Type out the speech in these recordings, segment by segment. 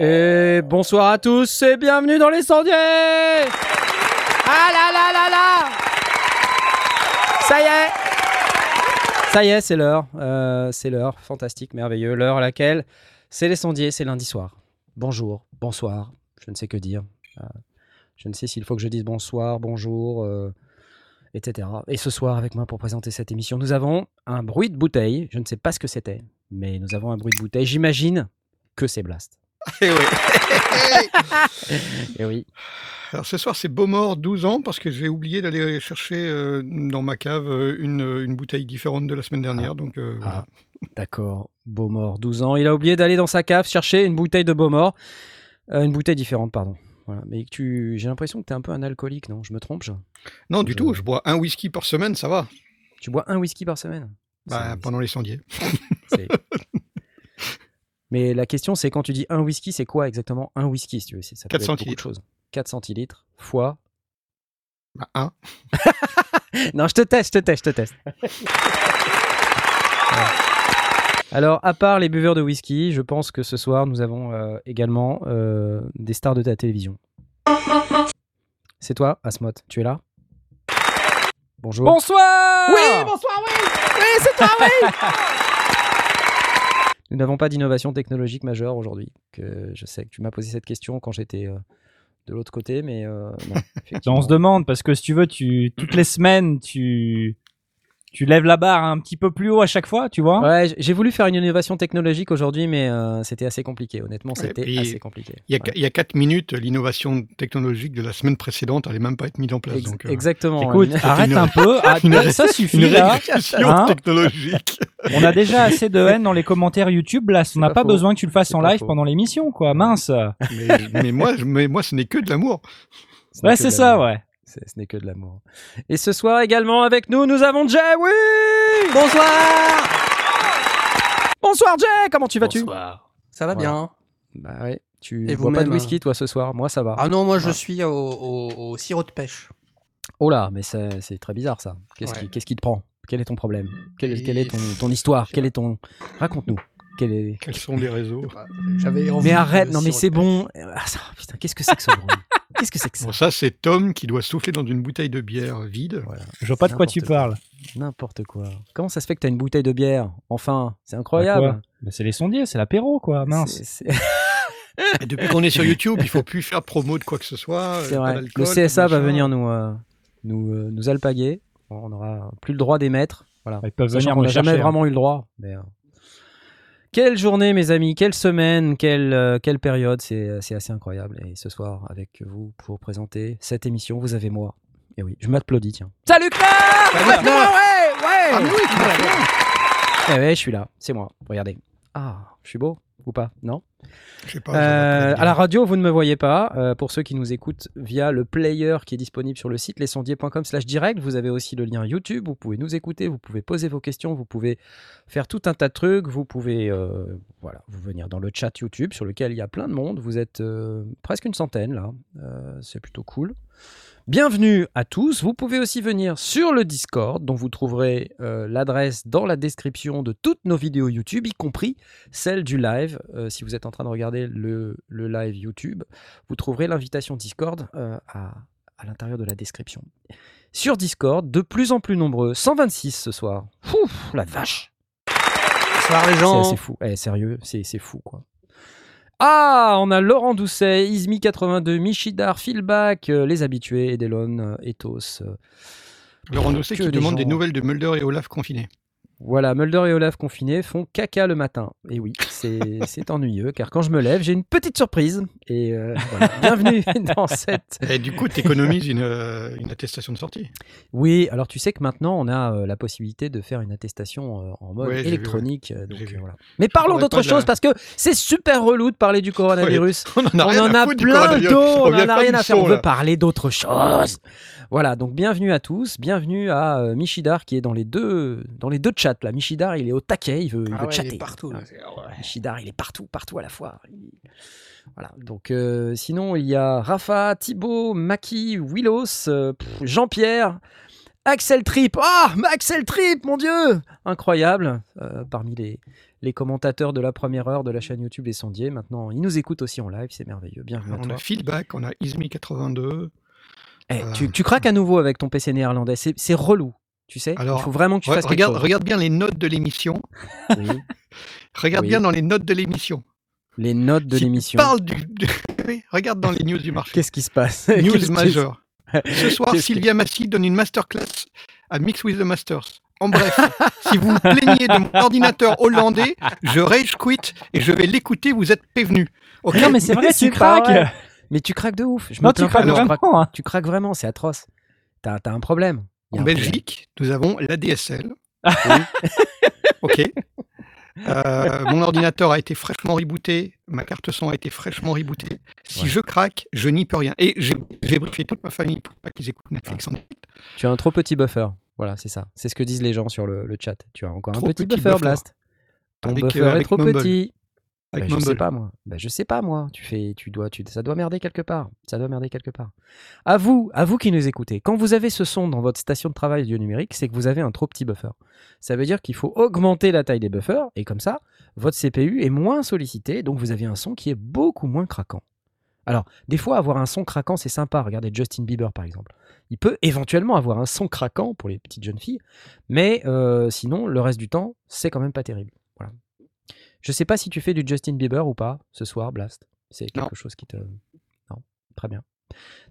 Et bonsoir à tous et bienvenue dans les sondiers Ah là là là là Ça y est Ça y est, c'est l'heure. Euh, c'est l'heure, fantastique, merveilleux. L'heure à laquelle c'est les sondiers, c'est lundi soir. Bonjour, bonsoir, je ne sais que dire. Euh, je ne sais s'il faut que je dise bonsoir, bonjour, euh, etc. Et ce soir, avec moi pour présenter cette émission, nous avons un bruit de bouteille. Je ne sais pas ce que c'était, mais nous avons un bruit de bouteille. J'imagine que c'est Blast. Eh oui. Et oui. Alors ce soir, c'est Beaumort, 12 ans, parce que j'ai oublié d'aller chercher euh, dans ma cave euh, une, une bouteille différente de la semaine dernière. Donc, euh, voilà. D'accord. Beaumort, 12 ans. Il a oublié d'aller dans sa cave chercher une bouteille de Beaumort. Euh, une bouteille différente, pardon. Voilà. Mais tu... j'ai l'impression que tu es un peu un alcoolique, non? Je me trompe je... Non, du je- tout. Je bois un whisky par semaine, ça va. Tu bois un whisky par semaine? Bah, pendant les sondiers. Mais la question, c'est quand tu dis un whisky, c'est quoi exactement un whisky, si tu veux? Ça peut 4 être beaucoup de centilitres. choses. 4 centilitres fois... Bah, un. Non, je te teste, je te teste, je te teste. Alors, à part les buveurs de whisky, je pense que ce soir, nous avons euh, également euh, des stars de ta télévision. C'est toi, Asmot, tu es là? Bonjour. Bonsoir Oui, bonsoir, oui Oui, c'est toi, oui Nous n'avons pas d'innovation technologique majeure aujourd'hui. Que je sais que tu m'as posé cette question quand j'étais euh, de l'autre côté, mais euh, non. effectivement. On se demande parce que si tu veux, tu toutes les semaines, tu tu lèves la barre un petit peu plus haut à chaque fois, tu vois? Ouais, j'ai voulu faire une innovation technologique aujourd'hui, mais euh, c'était assez compliqué. Honnêtement, c'était assez compliqué. Il y, a, Ouais. il y a 4 minutes, l'innovation technologique de la semaine précédente n'allait même pas être mise en place. Ex- donc, euh, Exactement. Écoute, ouais. arrête une- un peu. Ah, une- ça une suffit là. régression Hein? technologique. On a déjà assez de haine dans les commentaires YouTube. Là, on n'a pas besoin que tu le fasses en live faux. pendant l'émission, quoi. Mince. mais, mais moi, mais moi, ce n'est que de l'amour. Ouais, c'est ça, ouais. Ce n'est que de l'amour. Et ce soir également avec nous, nous avons Jay. Oui Bonsoir Bonsoir Jay, comment tu vas-tu? Bonsoir. Ça va Voilà. bien Bah ouais, tu Et bois pas de whisky toi ce soir, moi ça va. Ah non, moi je Ah. suis au, au- au sirop de pêche. Oh là, mais c'est très bizarre ça. Qu'est-ce Ouais. qui, te prend? Quel est ton problème? Quel, Et- quelle est ton, ton histoire? Quel est ton... Raconte-nous. Quel est... Quels sont les réseaux J'avais envie Mais arrête, non mais c'est bon. Ah, ça- putain, qu'est-ce que c'est que ce bruit Qu'est-ce que c'est que ça Bon, ça, c'est Tom qui doit souffler dans une bouteille de bière vide. Voilà, Je vois pas de quoi tu quoi. parles. n'importe quoi. Comment ça se fait que t'as une bouteille de bière? Enfin, c'est Bah, incroyable. quoi? Bah, c'est les sondiers, c'est l'apéro, quoi. Mince. C'est- c'est- Et depuis qu'on est sur YouTube, il faut plus faire promo de quoi que ce soit. C'est euh, vrai. Le CSA va venir nous, euh, nous, euh, nous alpaguer. On n'aura plus le droit d'émettre. Voilà. Ils peuvent Sachant venir qu'on me n'a jamais chercher, hein. vraiment eu le droit. mais, euh, Quelle journée, mes amis, quelle semaine, quelle, euh, quelle période, c'est c'est assez incroyable. Et ce soir, avec vous, pour présenter cette émission, vous avez moi. Et oui, je m'applaudis, tiens. Salut Claire Salut, Ouais, Claire ouais, ouais Ah, mais oui. Eh ouais, je suis là, c'est moi. Regardez. Ah, je suis beau ou pas Non pas. Euh, à la radio, vous ne me voyez pas. Euh, pour ceux qui nous écoutent via le player qui est disponible sur le site lesondiers.com slash direct, vous avez aussi le lien YouTube. Vous pouvez nous écouter, vous pouvez poser vos questions, vous pouvez faire tout un tas de trucs. Vous pouvez euh, voilà, vous venir dans le chat YouTube sur lequel il y a plein de monde. Vous êtes presque une centaine là. C'est plutôt cool. Bienvenue à tous. Vous pouvez aussi venir sur le Discord, dont vous trouverez euh, l'adresse dans la description de toutes nos vidéos YouTube, y compris celle du live. Euh, si vous êtes en train de regarder le, le live YouTube, vous trouverez l'invitation Discord euh, à, à l'intérieur de la description. Sur Discord, de plus en plus nombreux, 126 ce soir. Ouf, la vache Bonsoir les C'est gens. assez fou. Eh, sérieux, c'est c'est fou quoi. Ah, on a Laurent Doucet, Izmi82, Michidar, Philback, euh, les habitués, Edelon, euh, Ethos. euh, Laurent Doucet qui des demande des nouvelles de Mulder et Olaf confinés. Voilà, Mulder et Olaf confinés font caca le matin. Et oui, c'est ennuyeux, car quand je me lève, j'ai une petite surprise. Et euh, voilà. bienvenue dans cette... Et du coup, tu économises une, euh, une attestation de sortie. Oui, alors tu sais que maintenant, on a euh, la possibilité de faire une attestation euh, en mode Ouais, j'ai vu, électronique. donc, voilà. Mais parlons d'autre chose, la- parce que c'est super relou de parler du coronavirus. On en a on rien en à a plein d'autres, on vient en a rien à faire, son, on veut parler d'autre chose. Voilà, donc bienvenue à tous, bienvenue à euh, Michidar qui est dans les deux dans les deux chats là. Michidar, il est au taquet, il veut, il Ah veut ouais, il chatter. est partout. là. Michidar, il est partout, partout à la fois. Il- Voilà. Donc euh, sinon, il y a Rafa, Thibaut, Maki, Willos, euh, Jean-Pierre, Axel Trip. Ah, Axel Trip, mon Dieu Incroyable. euh, parmi les, les commentateurs de la première heure de la chaîne YouTube Les Sondiers. Maintenant, il nous écoute aussi en live, c'est merveilleux. Bienvenue à On toi. a Feedback, on a Ismi82. Eh, tu, tu craques à nouveau avec ton PC néerlandais. C'est relou. Tu sais Alors, Il faut vraiment que tu fasses quelque regarde, chose. regarde bien les notes de l'émission. Oui. Regarde Oui. bien dans les notes de l'émission. Les notes de Si l'émission. Parle du. regarde dans les news du marché. Qu'est-ce qui se passe? News majeures. Ce soir, Sylvia Massy donne une masterclass à Mix with the Masters. En bref, si vous vous plaignez de mon ordinateur hollandais, je rage quit et je vais l'écouter, vous êtes prévenus. Ok? Non, mais c'est vrai, tu craques. Mais tu craques de ouf. Je Non, me tu craques vraiment. craque- hein. Tu craques vraiment, c'est atroce. T'as as un problème. En problème. Belgique, nous avons l'ADSL. ok. Euh, mon ordinateur a été fraîchement rebooté, ma carte son a été fraîchement rebootée. Si Ouais. je craque, je n'y peux rien. Et j'ai briefé toute ma famille pour pas qu'ils écoutent Netflix en direct. Tu as un trop petit buffer. Voilà, c'est ça. C'est ce que disent les gens sur le, le chat. Tu as encore Trop un petit, petit buffer, buffer. Blast. Ton Avec, buffer euh, est trop Mumble. petit. Avec Bah, je sais pas moi. Bah, je sais pas moi. Tu fais, tu dois, tu, ça doit merder quelque part. Ça doit merder quelque part. À vous, à vous qui nous écoutez. Quand vous avez ce son dans votre station de travail audio numérique, c'est que vous avez un trop petit buffer. Ça veut dire qu'il faut augmenter la taille des buffers et comme ça, votre CPU est moins sollicité, donc vous avez un son qui est beaucoup moins craquant. Alors, des fois, avoir un son craquant, c'est sympa. Regardez Justin Bieber, par exemple. Il peut éventuellement avoir un son craquant pour les petites jeunes filles, mais euh, sinon, le reste du temps, c'est quand même pas terrible. Je sais pas si tu fais du Justin Bieber ou pas ce soir, Blast. C'est quelque Non. chose qui te. Non, très bien.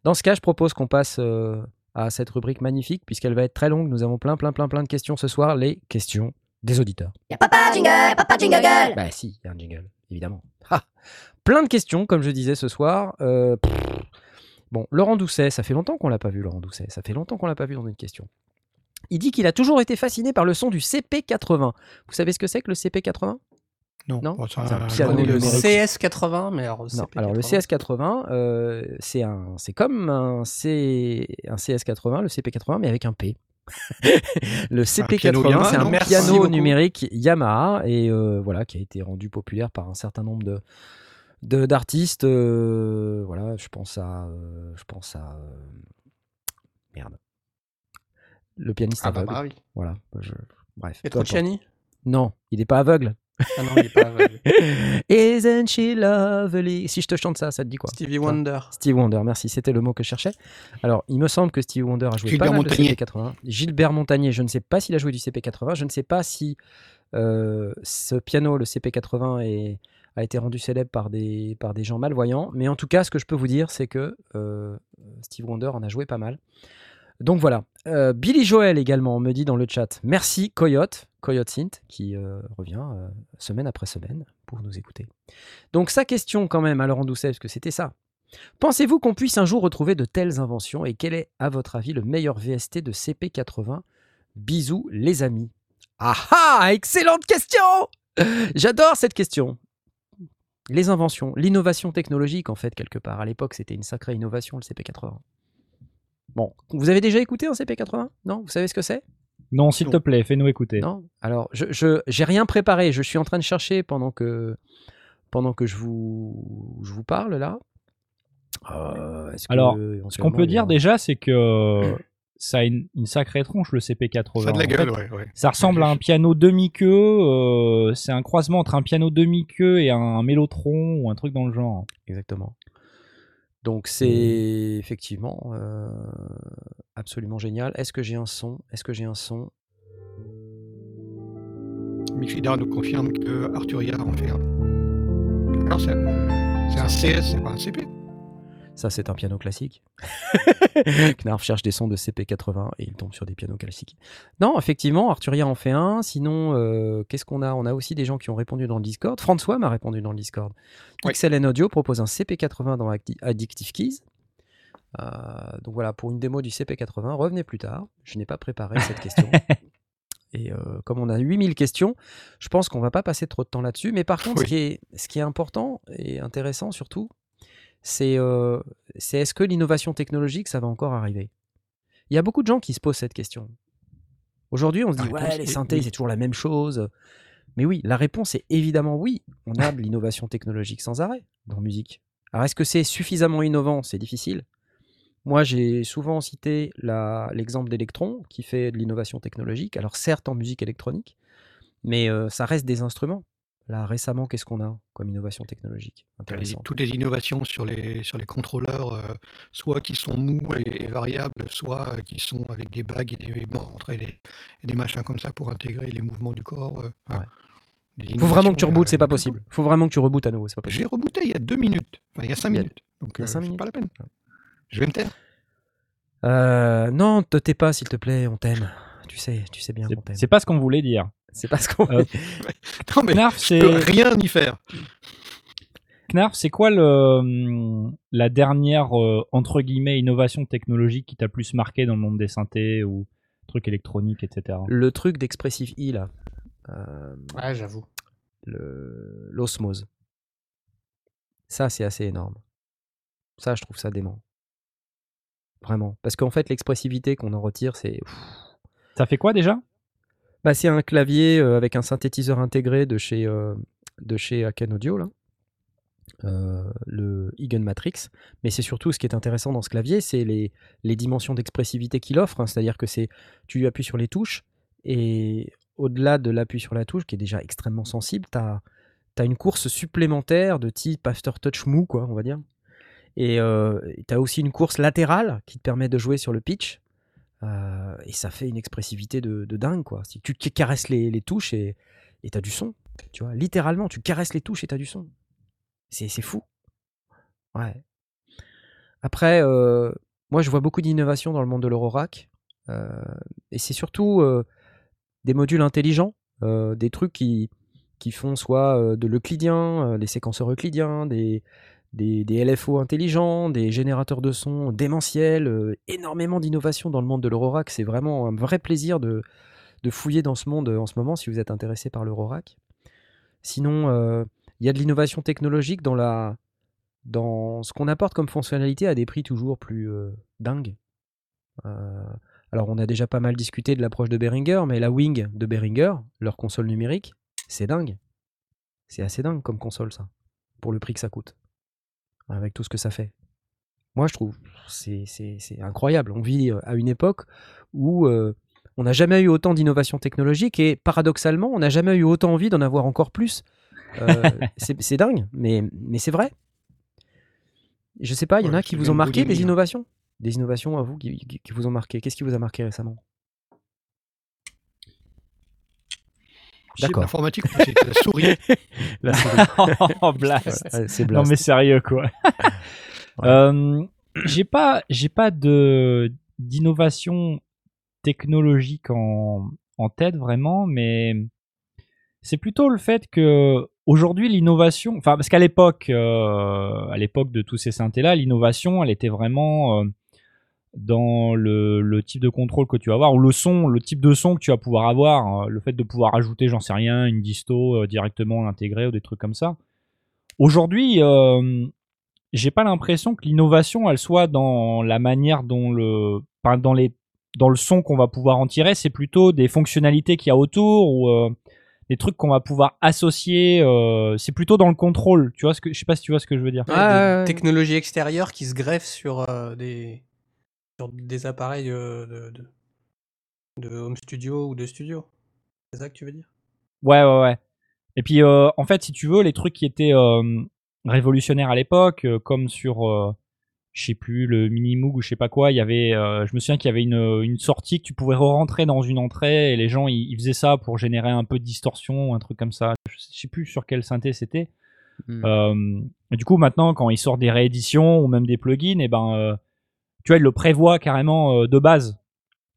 Dans ce cas, je propose qu'on passe euh, à cette rubrique magnifique, puisqu'elle va être très longue. Nous avons plein, plein, plein, plein de questions ce soir. Les questions des auditeurs. Y'a papa jingle, papa jingle. Bah si, il y a un jingle, évidemment. Ha Plein de questions, comme je disais ce soir. Euh, bon, Laurent Doucet, ça fait longtemps qu'on l'a pas vu, Laurent Doucet. Ça fait longtemps qu'on l'a pas vu dans une question. Il dit qu'il a toujours été fasciné par le son du CP80. Vous savez ce que c'est que le CP80 Non, Non, bon, ça, c'est un piano le- numérique. CS80, mais alors. Non, CP80. alors le CS80, euh, c'est un, c'est comme un, C, un CS80, le CP80, mais avec un P. le piano CP80, Yamaha, c'est un piano beaucoup. numérique Yamaha et euh, voilà qui a été rendu populaire par un certain nombre de de- d'artistes. euh, voilà, je pense à, euh, je pense à euh, merde, le pianiste Ah bah, aveugle. bah oui. Voilà, je- bref. Petrucciani? Non, il n'est pas aveugle. Ah non, il est pas aveugle. Isn't she lovely? Si je te chante ça, ça te dit quoi? Stevie Wonder. Steve Wonder, merci, c'était le mot que je cherchais. Alors, il me semble que Steve Wonder a joué Gilbert pas mal Montagnier. de CP80. Gilbert Montagnier, je ne sais pas s'il a joué du CP80, je ne sais pas si euh, ce piano, le CP80, est- a été rendu célèbre par des, par des gens malvoyants, mais en tout cas, ce que je peux vous dire, c'est que euh, Steve Wonder en a joué pas mal. Donc voilà. Euh, Billy Joel également me dit dans le chat merci Coyote, Coyote Synth, qui euh, revient euh, semaine après semaine pour nous écouter. Donc sa question quand même à Laurent Doucet, parce que c'était ça. Pensez-vous qu'on puisse un jour retrouver de telles inventions et quel est, à votre avis, le meilleur VST de CP80 Bisous, les amis. Ah ah Excellente question J'adore cette question. Les inventions, l'innovation technologique, en fait, quelque part. À l'époque, c'était une sacrée innovation, le CP80. Bon, vous avez déjà écouté un CP80 Non? Vous savez ce que c'est? Non, s'il te plaît, fais-nous écouter. non Alors, je je- j'ai rien préparé. Je suis en train de chercher pendant que pendant que je vous je vous parle là. Euh, que, Alors, Ce qu'on peut a- dire déjà, c'est que ça a une, une sacrée tronche, le CP80. Ça a de la En gueule, fait, ouais, ouais. Ça ressemble à un piano demi-queue. euh, c'est un croisement entre un piano demi-queue et un mélotron ou un truc dans le genre. Exactement. Donc c'est effectivement euh, absolument génial. Est-ce que j'ai un son? Est-ce que j'ai un son? Michidar nous confirme que Arturia en fait un. Alors, c'est c'est un CS, c'est pas un CP. Ça, c'est un piano classique. Knarf cherche des sons de CP80 et il tombe sur des pianos classiques. Non, effectivement, Arturia en fait un. Sinon, euh, qu'est-ce qu'on a? On a aussi des gens qui ont répondu dans le Discord. François m'a répondu dans le Discord. Ouais. XLN Audio propose un CP80 dans Addictive Keys. Euh, donc voilà, pour une démo du CP80, revenez plus tard. Je n'ai pas préparé cette question. Et euh, comme on a 8000 questions, je pense qu'on va pas passer trop de temps là-dessus. Mais par contre, ce, Oui. qui est, ce qui est important et intéressant surtout, c'est euh, c'est est-ce que l'innovation technologique, ça va encore arriver? Il y a beaucoup de gens qui se posent cette question. Aujourd'hui, on se dit, réponse ouais, les synthés, oui. c'est toujours la même chose. Mais oui, la réponse est évidemment oui. On a de l'innovation technologique sans arrêt dans musique. Alors, est-ce que c'est suffisamment innovant? C'est difficile. Moi, j'ai souvent cité l'exemple d'Electron qui fait de l'innovation technologique. Alors, certes, en musique électronique, mais euh, ça reste des instruments. Là, récemment, qu'est-ce qu'on a comme innovation technologique toutes les innovations sur les, sur les contrôleurs, euh, soit qui sont mous et, et variables, soit euh, qui sont avec des bagues et des bandes et des, et des machins comme ça pour intégrer les mouvements du corps. euh, Ouais. des Faut vraiment que tu rebootes, c'est pas possible. Faut vraiment que tu rebootes à nouveau, c'est pas possible. J'ai rebooté il y a deux minutes, enfin il y a cinq Il y a- minutes. Donc il y a cinq c'est minutes. pas la peine. Je vais me taire. Euh, non, te tais pas, s'il te plaît, on t'aime. Tu sais, tu sais bien qu'on t'aime. C'est pas ce qu'on voulait dire. C'est pas ce qu'on Euh, Non mais Knarf, je peux rien y faire. Knarf, c'est quoi le la dernière euh, entre guillemets innovation technologique qui t'a plus marqué dans le monde des synthés ou trucs électroniques, etc. Le truc d'Expressive E, là. euh, Ouais, j'avoue. le- l'osmose. Ça, c'est assez énorme. Ça, je trouve ça dément. Vraiment. Parce qu'en fait, l'expressivité qu'on en retire, c'est. Ça fait quoi déjà? C'est un clavier euh, avec un synthétiseur intégré de chez, euh, de chez Aken Audio, là. Euh, le Egan Matrix. Mais c'est surtout ce qui est intéressant dans ce clavier, c'est les, les dimensions d'expressivité qu'il offre. hein. C'est-à-dire que c'est tu appuies sur les touches et au-delà de l'appui sur la touche, qui est déjà extrêmement sensible, tu as, une course supplémentaire de type aftertouch mou, quoi, on va dire. Et tu as aussi une course latérale qui te permet de jouer sur le pitch. Euh, et ça fait une expressivité de, dingue, quoi. Si tu caresses les, touches et tu as du son, tu vois, littéralement, tu caresses les touches et tu as du son. C'est fou. Ouais. Après, euh, moi, je vois beaucoup d'innovations dans le monde de l'Eurorack. euh, et c'est surtout des modules intelligents, des trucs qui, qui font soit de l'euclidien, des séquenceurs euclidiens, des, des, LFO intelligents, des générateurs de son démentiels, euh, énormément d'innovations dans le monde de l'Eurorack. C'est vraiment un vrai plaisir de, fouiller dans ce monde euh, en ce moment si vous êtes intéressé par l'Eurorack. Sinon, euh, il y a de l'innovation technologique dans, ce qu'on apporte comme fonctionnalité à des prix toujours plus dingues. Alors, on a déjà pas mal discuté de l'approche de Behringer, mais la Wing de Behringer, leur console numérique, c'est dingue. C'est assez dingue comme console, ça, pour le prix que ça coûte, avec tout ce que ça fait. Moi, je trouve c'est incroyable. On vit euh, à une époque où euh, on n'a jamais eu autant d'innovation technologique et paradoxalement, on n'a jamais eu autant envie d'en avoir encore plus. Euh, c'est dingue, mais, mais c'est vrai. Je sais pas, il y en a qui vous ont marqué des innovations? Des innovations à vous qui vous ont marqué? Qu'est-ce qui vous a marqué récemment? D'accord. L'informatique, c'est la souris. La souris. oh, blast. Ouais, c'est Non blast. mais sérieux quoi. Ouais. Euh, j'ai pas j'ai pas de d'innovation technologique en en tête vraiment, mais c'est plutôt le fait que aujourd'hui l'innovation, enfin parce qu'à l'époque euh, à l'époque de tous ces synthés là, l'innovation elle était vraiment euh, dans le, le type de contrôle que tu vas avoir ou le son, le type de son que tu vas pouvoir avoir, euh, le fait de pouvoir ajouter, j'en sais rien, une disto euh, directement intégrée ou des trucs comme ça. Aujourd'hui, euh, j'ai pas l'impression que l'innovation elle soit dans la manière dont le, enfin, dans les, dans le son qu'on va pouvoir en tirer, c'est plutôt des fonctionnalités qu'il y a autour ou euh, des trucs qu'on va pouvoir associer. euh, c'est plutôt dans le contrôle. Tu vois ce que, je sais pas si tu vois ce que je veux dire. Ah, des technologies extérieures qui se greffent sur euh, des sur des appareils euh, de, de, de home studio ou de studio. C'est ça que tu veux dire? Ouais, ouais, ouais. Et puis, euh, en fait, si tu veux, les trucs qui étaient euh, révolutionnaires à l'époque, euh, comme sur, euh, je sais plus, le Minimoog ou je sais pas quoi, il y avait, euh, je me souviens qu'il y avait une, une sortie que tu pouvais re-rentrer dans une entrée et les gens, ils, ils faisaient ça pour générer un peu de distorsion ou un truc comme ça. Je sais- plus sur quel synthé c'était. Et du coup, maintenant, quand ils sortent des rééditions ou même des plugins, et ben, euh, tu vois, ils le prévoient carrément euh, de base.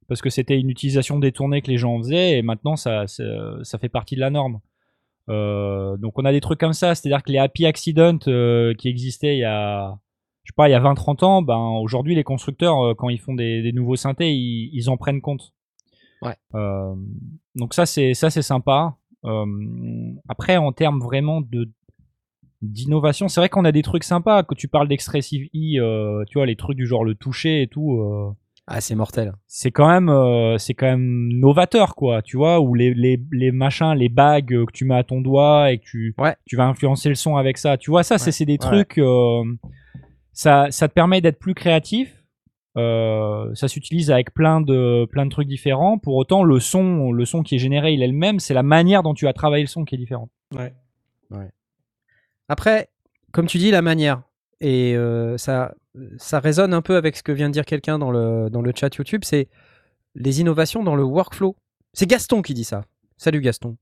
Parce que c'était une utilisation détournée que les gens faisaient, et maintenant, ça, ça, ça fait partie de la norme. Euh, donc, on a des trucs comme ça, c'est-à-dire que les happy accidents euh, qui existaient il y a, je sais pas, il y a 20-30 ans, ben, aujourd'hui, les constructeurs, euh, quand ils font des, des nouveaux synthés, ils, ils en prennent compte. Ouais. Donc ça, c'est ça, c'est sympa. Après, en termes vraiment de d'innovation, c'est vrai qu'on a des trucs sympas. Que tu parles d'Expressive E, euh, tu vois, les trucs du genre le toucher et tout. euh, Ah, c'est mortel. c'est quand même euh, c'est quand même novateur quoi tu vois ou les, les, les machins les bagues que tu mets à ton doigt et que tu Ouais. tu vas influencer le son avec ça tu vois ça c'est Ouais. c'est des Ouais. trucs euh, ça ça te permet d'être plus créatif Euh, ça s'utilise avec plein de plein de trucs différents pour autant le son le son qui est généré il est le même c'est la manière dont tu as travaillé le son qui est différente Ouais. Après, comme tu dis, la manière. Et euh, ça, ça résonne un peu avec ce que vient de dire quelqu'un dans le, chat YouTube, c'est les innovations dans le workflow. C'est Gaston qui dit ça. Salut Gaston.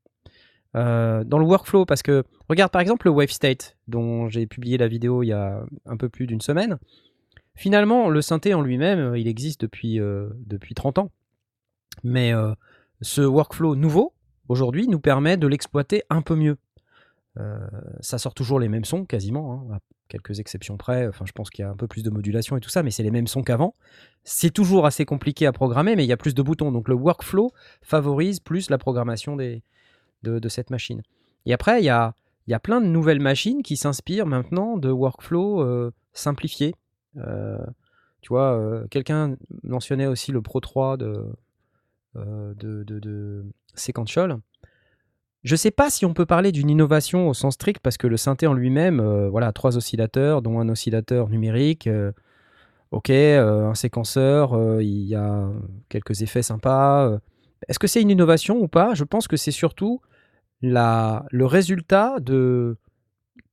Euh, dans le workflow, parce que regarde par exemple le Wave State, dont j'ai publié la vidéo il y a un peu plus d'une semaine. Finalement, le synthé en lui-même, il existe depuis, euh, depuis 30 ans. Mais ce workflow nouveau, aujourd'hui, nous permet de l'exploiter un peu mieux. Euh, ça sort toujours les mêmes sons quasiment, hein, à quelques exceptions près. Enfin, je pense qu'il y a un peu plus de modulation et tout ça, mais c'est les mêmes sons qu'avant. C'est toujours assez compliqué à programmer, mais il y a plus de boutons. Donc le workflow favorise plus la programmation de, cette machine. Et après, il y a, plein de nouvelles machines qui s'inspirent maintenant de workflow euh, simplifiés. Euh, tu vois, quelqu'un mentionnait aussi le Pro 3 de, euh, de, de, de Sequential. Je sais pas si on peut parler d'une innovation au sens strict parce que le synthé en lui-même, euh, voilà, trois oscillateurs, dont un oscillateur numérique. euh, ok, euh, un séquenceur, il y a quelques effets sympas. Est-ce que c'est une innovation ou pas? Je pense que c'est surtout la, le résultat de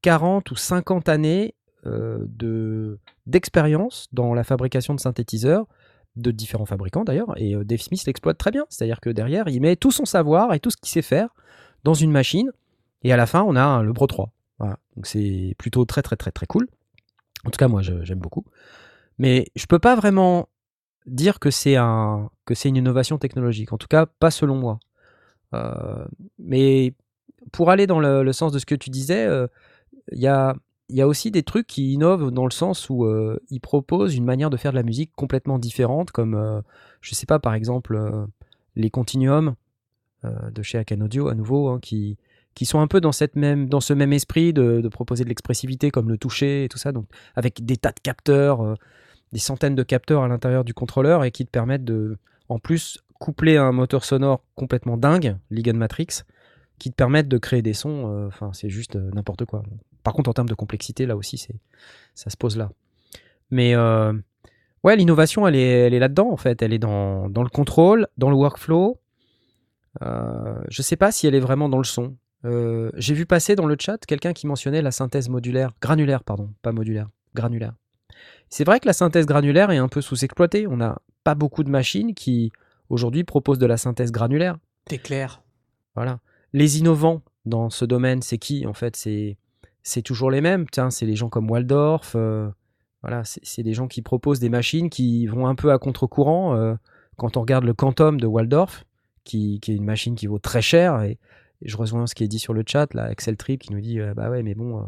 40 ou 50 années de d'expérience dans la fabrication de synthétiseurs de différents fabricants d'ailleurs, et Dave Smith l'exploite très bien. C'est-à-dire que derrière, il met tout son savoir et tout ce qu'il sait faire dans une machine, et à la fin, on a le Pro 3. Voilà. Donc c'est plutôt très très très très cool. En tout cas, moi, j'aime beaucoup. Mais je peux pas vraiment dire que c'est un que c'est une innovation technologique. En tout cas, pas selon moi. Euh, mais pour aller dans le, sens de ce que tu disais, euh, il y a y a aussi des trucs qui innovent dans le sens où euh, ils proposent une manière de faire de la musique complètement différente, comme, euh, je sais pas, par exemple, euh, les continuums euh, de chez Akan Audio, à nouveau, hein, qui, qui sont un peu dans, cette même, dans ce même esprit de, de proposer de l'expressivité, comme le toucher et tout ça, donc avec des tas de capteurs, euh, des centaines de capteurs à l'intérieur du contrôleur et qui te permettent de, en plus, coupler un moteur sonore complètement dingue, Ligan Matrix, qui te permettent de créer des sons, euh, enfin, c'est juste euh, n'importe quoi. Par contre, en termes de complexité, là aussi, c'est, ça se pose là. Mais euh, ouais, l'innovation, elle est, elle est là-dedans, en fait. Elle est dans, dans le contrôle, dans le workflow. Euh, je sais pas si elle est vraiment dans le son. Euh, J'ai vu passer dans le chat quelqu'un qui mentionnait la synthèse modulaire, granulaire, pardon, pas modulaire, granulaire. C'est vrai que la synthèse granulaire est un peu sous-exploitée. On n'a pas beaucoup de machines qui, aujourd'hui, proposent de la synthèse granulaire. T'es clair. Voilà. Les innovants dans ce domaine, c'est qui en fait? C'est c'est toujours les mêmes. Tiens, c'est les gens comme Waldorf. euh, voilà, c'est c'est des gens qui proposent des machines qui vont un peu à contre-courant. euh, quand on regarde le Quantum de Waldorf, qui, qui est une machine qui vaut très cher, et, et je rejoins ce qui est dit sur le chat, là, Excel Trip qui nous dit euh, bah ouais, mais bon, euh,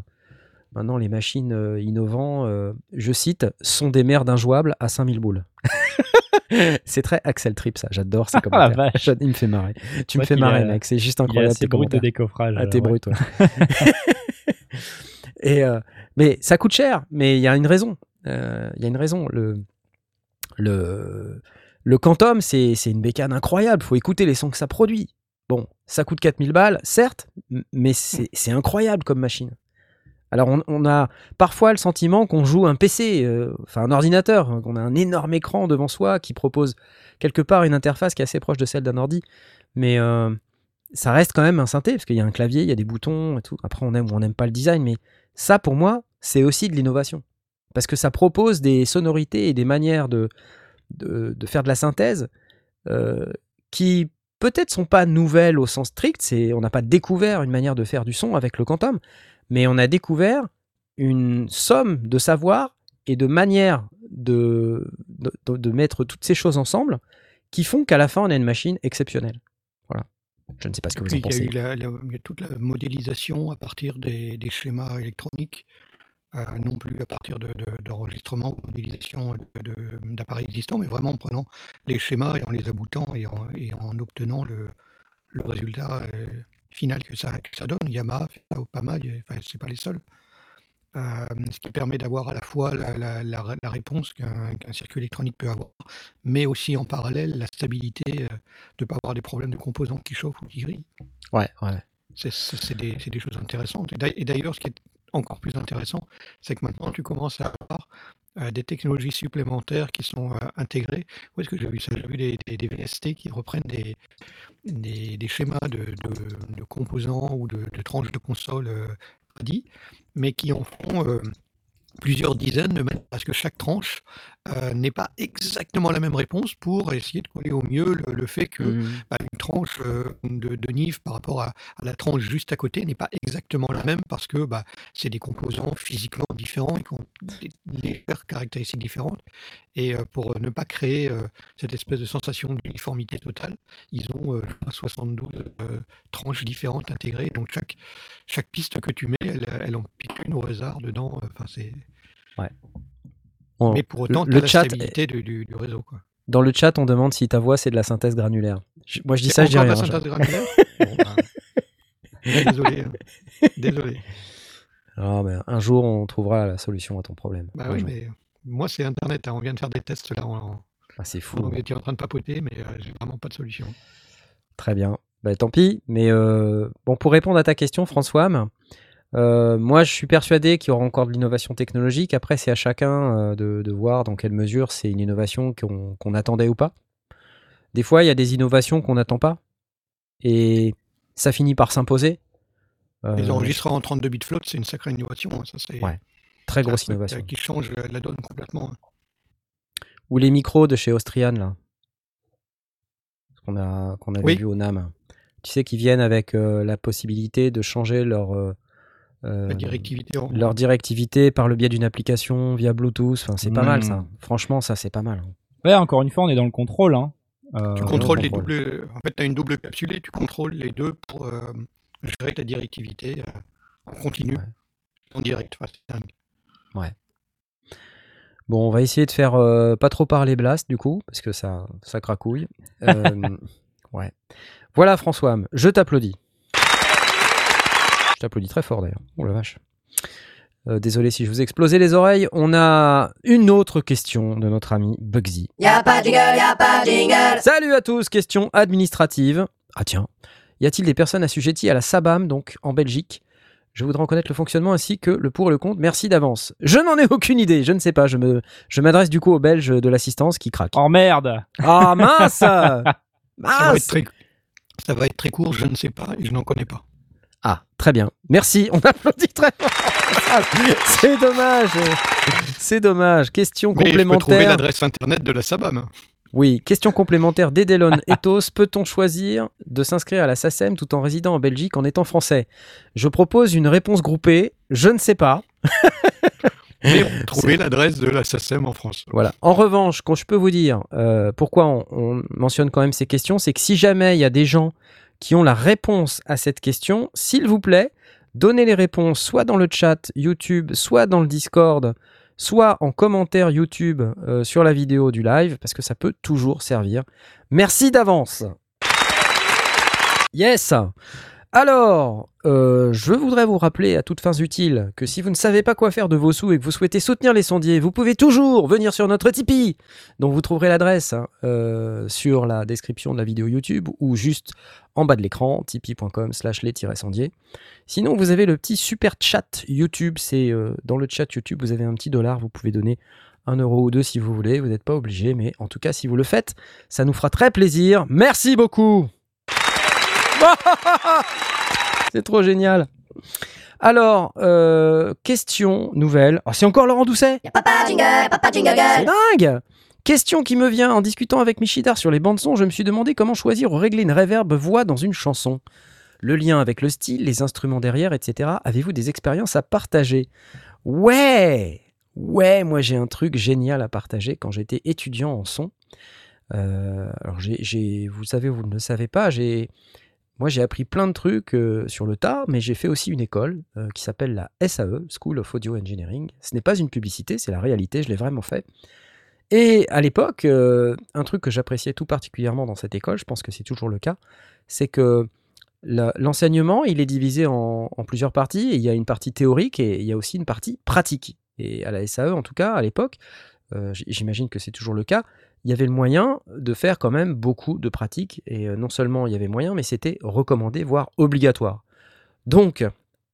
maintenant les machines euh, innovants, euh, je cite, sont des merdes injouables à 5000 boules. c'est très Axel Trip, ça. J'adore ces Ah, commentaires. J'ad- Il me fait marrer. Tu me fais marrer, mec. C'est juste incroyable. tes brut de décoffrage Ah, t'es ouais. brut, ouais. Et mais ça coûte cher, mais il y a une raison. Il y a une raison. Le, le, le Quantum, c'est une bécane incroyable. faut écouter les sons que ça produit. Bon, ça coûte 4000 balles, certes, mais c'est incroyable comme machine. Alors, on, on a parfois le sentiment qu'on joue un PC, euh, enfin un ordinateur, hein, qu'on a un énorme écran devant soi qui propose quelque part une interface qui est assez proche de celle d'un ordi. Mais euh, ça reste quand même un synthé, parce qu'il y a un clavier, il y a des boutons et tout. Après, on aime ou on n'aime pas le design, mais ça, pour moi, c'est aussi de l'innovation. Parce que ça propose des sonorités et des manières de, de, de faire de la synthèse euh, qui peut-être sont pas nouvelles au sens strict, c'est on n'a pas découvert une manière de faire du son avec le Quantum, mais on a découvert une somme de savoir et de manières de, de, mettre toutes ces choses ensemble qui font qu'à la fin, on a une machine exceptionnelle. Voilà. Je ne sais pas ce que vous en Puis il y a pensez. eu la- la- il y a toute la modélisation à partir des, des schémas électroniques, non plus à partir de- de- d'enregistrement ou modélisation de- de- d'appareils existants, mais vraiment en prenant les schémas et en les aboutant et en, et en obtenant le, le résultat euh, final que ça, que ça donne. Yamaha et- enfin, c'est pas les seuls. Euh, ce qui permet d'avoir à la fois la, la- la ré- la réponse qu'un circuit électronique peut avoir, mais aussi en parallèle la stabilité euh, de ne pas avoir des problèmes de composants qui chauffent ou qui grillent. Ouais, ouais. C'est des, des choses intéressantes. Et d'ailleurs, ce qui est encore plus intéressant, c'est que maintenant, tu commences à avoir euh, des technologies supplémentaires qui sont euh, intégrées. Où est-ce que j'ai vu ça? J'ai vu des, VST qui reprennent des, schémas de, composants ou de, tranches de console euh, mais qui en font euh, plusieurs dizaines de manière à ce que chaque tranche euh, n'ait pas exactement la même réponse pour essayer de coller au mieux le, le fait que Mhm. bah, une tranche euh, de, de Nive par rapport à, à la tranche juste à côté n'est pas exactement la même parce que bah, c'est des composants physiquement différents et qui ont des légères caractéristiques différentes. Et euh, pour ne pas créer cette espèce de sensation d'uniformité totale, ils ont euh, je crois, 72 euh, tranches différentes intégrées. Donc chaque, chaque piste que tu mets, elle, elle en pique une au hasard dedans. Enfin, c'est... On- Mais pour autant, le- as la chat stabilité du, du- du réseau. Quoi. Dans le chat, on demande si ta voix c'est de la synthèse granulaire. Je- moi, je dis ça, je dis rien. de la synthèse granulaire? Bon, bah, Désolé. hein. Désolé. Ah, mais un jour, on trouvera la solution à ton problème. Bah oui, jour. mais moi, c'est Internet. hein. On vient de faire des tests là. On, Ah, c'est fou. on était en train de papoter, mais euh, j'ai vraiment pas de solution. Très bien. Bah, tant pis. Mais euh, bon, pour répondre à ta question, François, euh, moi, je suis persuadé qu'il y aura encore de l'innovation technologique. Après, c'est à chacun euh, de, de voir dans quelle mesure c'est une innovation qu'on attendait ou pas. Des fois, il y a des innovations qu'on n'attend pas. Et ça finit par s'imposer. Euh, Les enregistreurs en 32 bits float, c'est une sacrée innovation. hein. Ça, c'est Ouais, très grosse euh, innovation. qui change la, donne complètement. hein. Ou les micros de chez Austrian, là. Qu'on a, qu'on avait Oui. vu au NAM. Tu sais, qui viennent avec euh, la possibilité de changer leur, euh, euh, La directivité. en- leur directivité par le biais d'une application via Bluetooth. Enfin, c'est pas mal, ça. Mm. Franchement, ça, c'est pas mal. hein. Ouais, encore une fois, on est dans le contrôle. Hein. Euh, Tu on contrôles les contrôle. doubles. En fait, tu as une double capsulée, tu contrôles les deux pour euh, gérer ta directivité euh, en continu, Ouais. en direct. Enfin, c'est dingue. Bon, on va essayer de faire euh, pas trop parler Blast, du coup, parce que ça, ça cracouille. Euh, ouais. Voilà, François, je t'applaudis. Je t'applaudis très fort, d'ailleurs. Oh la vache. Euh, désolé si je vous ai explosé les oreilles. On a une autre question de notre ami Bugsy. Y'a pas de jingle, y'a pas de jingle. Salut à tous, question administrative. Ah tiens, y a-t-il des personnes assujetties à la SABAM, donc en Belgique? Je voudrais en connaître le fonctionnement ainsi que le pour et le contre. Merci d'avance. Je n'en ai aucune idée, je ne sais pas. Je me, je m'adresse du coup aux Belges de l'assistance qui craquent. Oh merde Ah mince Ça va, Mince être très, ça va être très court, je ne sais pas et je n'en connais pas. Ah, très bien. Merci, on applaudit très fort. C'est dommage. C'est dommage. Question Mais je peux trouver complémentaire. l'adresse internet de la SABAM. Oui, question complémentaire d'Edelon Ethos. Peut-on choisir de s'inscrire à la SACEM tout en résidant en Belgique en étant français? Je propose une réponse groupée. Je ne sais pas. Mais on peut trouver l'adresse de la SACEM en France. Voilà. En revanche, quand je peux vous dire euh, pourquoi on, on mentionne quand même ces questions, c'est que si jamais il y a des gens qui ont la réponse à cette question, s'il vous plaît, donnez les réponses soit dans le chat YouTube, soit dans le Discord, soit en commentaire YouTube euh, sur la vidéo du live, parce que ça peut toujours servir. Merci d'avance. Yes. Alors, euh, je voudrais vous rappeler à toutes fins utiles que si vous ne savez pas quoi faire de vos sous et que vous souhaitez soutenir les sondiers, vous pouvez toujours venir sur notre Tipeee, dont vous trouverez l'adresse hein, euh, sur la description de la vidéo YouTube ou juste en bas de l'écran, tipeee.com slash les-sondiers. Sinon, vous avez le petit super chat YouTube, c'est euh, dans le chat YouTube, vous avez un petit dollar, vous pouvez donner un euro ou deux si vous voulez, vous n'êtes pas obligé, mais en tout cas, si vous le faites, ça nous fera très plaisir. Merci beaucoup C'est trop génial. Alors, euh, question nouvelle. Ah, c'est encore Laurent Doucet? Papa jingle, papa jingle C'est dingue Question qui me vient en discutant avec Michidar sur les bandes son, je me suis demandé comment choisir ou régler une reverb voix dans une chanson. le lien avec le style, les instruments derrière, etc. Avez-vous des expériences à partager? Ouais Ouais, moi j'ai un truc génial à partager quand j'étais étudiant en son. Euh, alors j'ai, j'ai- vous savez, vous ne le savez pas, j'ai, moi j'ai appris plein de trucs euh, sur le tas, mais j'ai fait aussi une école euh, qui s'appelle la SAE, School of Audio Engineering. Ce n'est pas une publicité, c'est la réalité, je l'ai vraiment fait. Et à l'époque, euh, un truc que j'appréciais tout particulièrement dans cette école, je pense que c'est toujours le cas, c'est que l'enseignement, il est divisé en, plusieurs parties. Il y a une partie théorique et il y a aussi une partie pratique. Et à la SAE, en tout cas, à l'époque, j'imagine que c'est toujours le cas, il y avait le moyen de faire quand même beaucoup de pratiques. Et euh, non seulement il y avait moyen, mais c'était recommandé, voire obligatoire. Donc,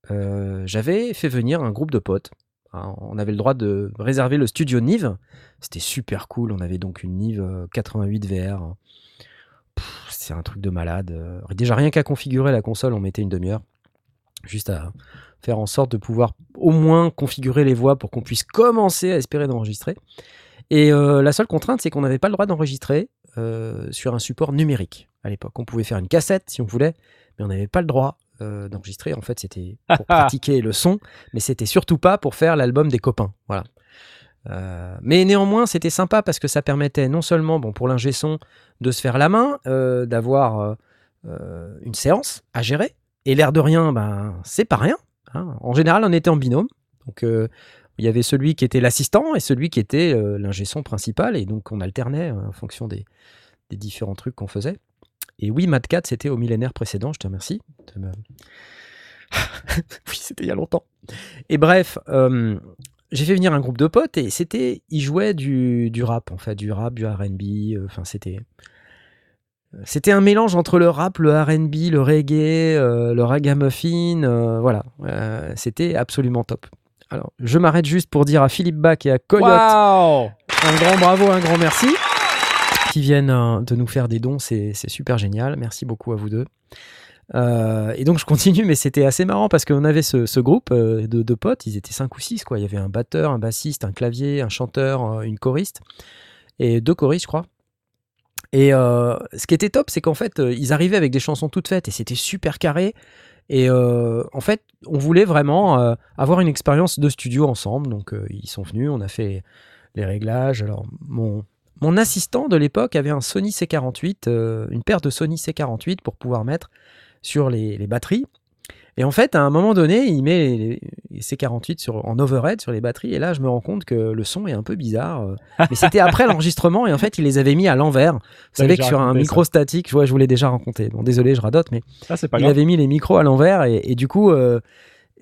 euh, j'avais fait venir un groupe de potes. Hein, On avait le droit de réserver le studio Nive. C'était super cool. On avait donc une Nive euh, 88 VR. Pff, C'est un truc de malade. Euh, Déjà, rien qu'à configurer la console, on mettait une demi-heure. Juste à faire en sorte de pouvoir au moins configurer les voix pour qu'on puisse commencer à espérer d'enregistrer. Et euh, la seule contrainte, c'est qu'on n'avait pas le droit d'enregistrer euh, sur un support numérique à l'époque. On pouvait faire une cassette si on voulait, mais on n'avait pas le droit euh, d'enregistrer. En fait, c'était pour pratiquer le son, mais c'était surtout pas pour faire l'album des copains. Voilà. Euh, mais néanmoins, c'était sympa parce que ça permettait non seulement, bon, pour l'ingé son, de se faire la main, euh, d'avoir euh, une séance à gérer. Et l'air de rien, ben, c'est pas rien. hein. En général, on était en binôme. Donc, il y avait celui qui était l'assistant et celui qui était euh, l'ingé son principal. Et donc, on alternait euh, en fonction des, différents trucs qu'on faisait. Et oui, Mad Cat, c'était au millénaire précédent. Je te remercie. oui, c'était il y a longtemps. Et bref, euh, j'ai fait venir un groupe de potes et c'était, ils jouaient du, rap, du rap, du R&B. euh, Enfin, c'était, c'était un mélange entre le rap, le R&B, le reggae, euh, le ragamuffin. euh, voilà, Euh, c'était absolument top. Alors, je m'arrête juste pour dire à Philippe Bach et à Coyote un grand bravo, un grand merci. Qui viennent euh, de nous faire des dons, c'est super génial. Merci beaucoup à vous deux. Euh, et donc je continue, mais c'était assez marrant parce qu'on avait ce, ce groupe euh, de, de potes, ils étaient cinq ou six quoi. Il y avait un batteur, un bassiste, un clavier, un chanteur, une choriste et deux choristes, je crois. Et euh, ce qui était top, c'est qu'en fait, ils arrivaient avec des chansons toutes faites et c'était super carré. Et euh, en fait, on voulait vraiment euh, avoir une expérience de studio ensemble. Donc euh, ils sont venus, on a fait les réglages. Alors mon assistant de l'époque avait un Sony C48, euh, une paire de Sony C48 pour pouvoir mettre sur les batteries. Et en fait, à un moment donné, il met les C48 sur, en overhead sur les batteries. Et là, je me rends compte que le son est un peu bizarre. euh. Mais c'était après l'enregistrement. Et en fait, il les avait mis à l'envers. Vous savez que sur un ça. micro statique, je, vois, je vous l'ai déjà raconté. Bon, désolé, je radote, mais Ah, pas il grave. avait mis les micros à l'envers. Et, et du coup, euh,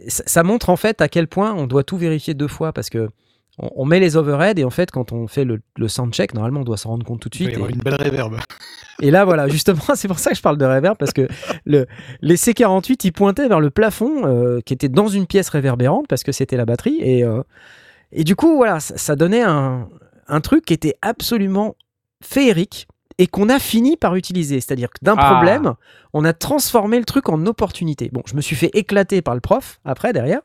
ça, ça montre en fait à quel point on doit tout vérifier deux fois. Parce que on, on met les overheads. Et en fait, quand on fait le, le soundcheck, normalement, on doit s'en rendre compte tout de Il suite. y avoir Et- une belle réverb. et là, voilà, justement, c'est pour ça que je parle de reverb, parce que le, les C48, ils pointaient vers le plafond euh, qui était dans une pièce réverbérante, parce que c'était la batterie. Et, euh, et du coup, voilà, ça, ça donnait un, un truc qui était absolument féerique et qu'on a fini par utiliser. C'est-à-dire que d'un Ah. problème, on a transformé le truc en opportunité. Bon, je me suis fait éclater par le prof après, derrière,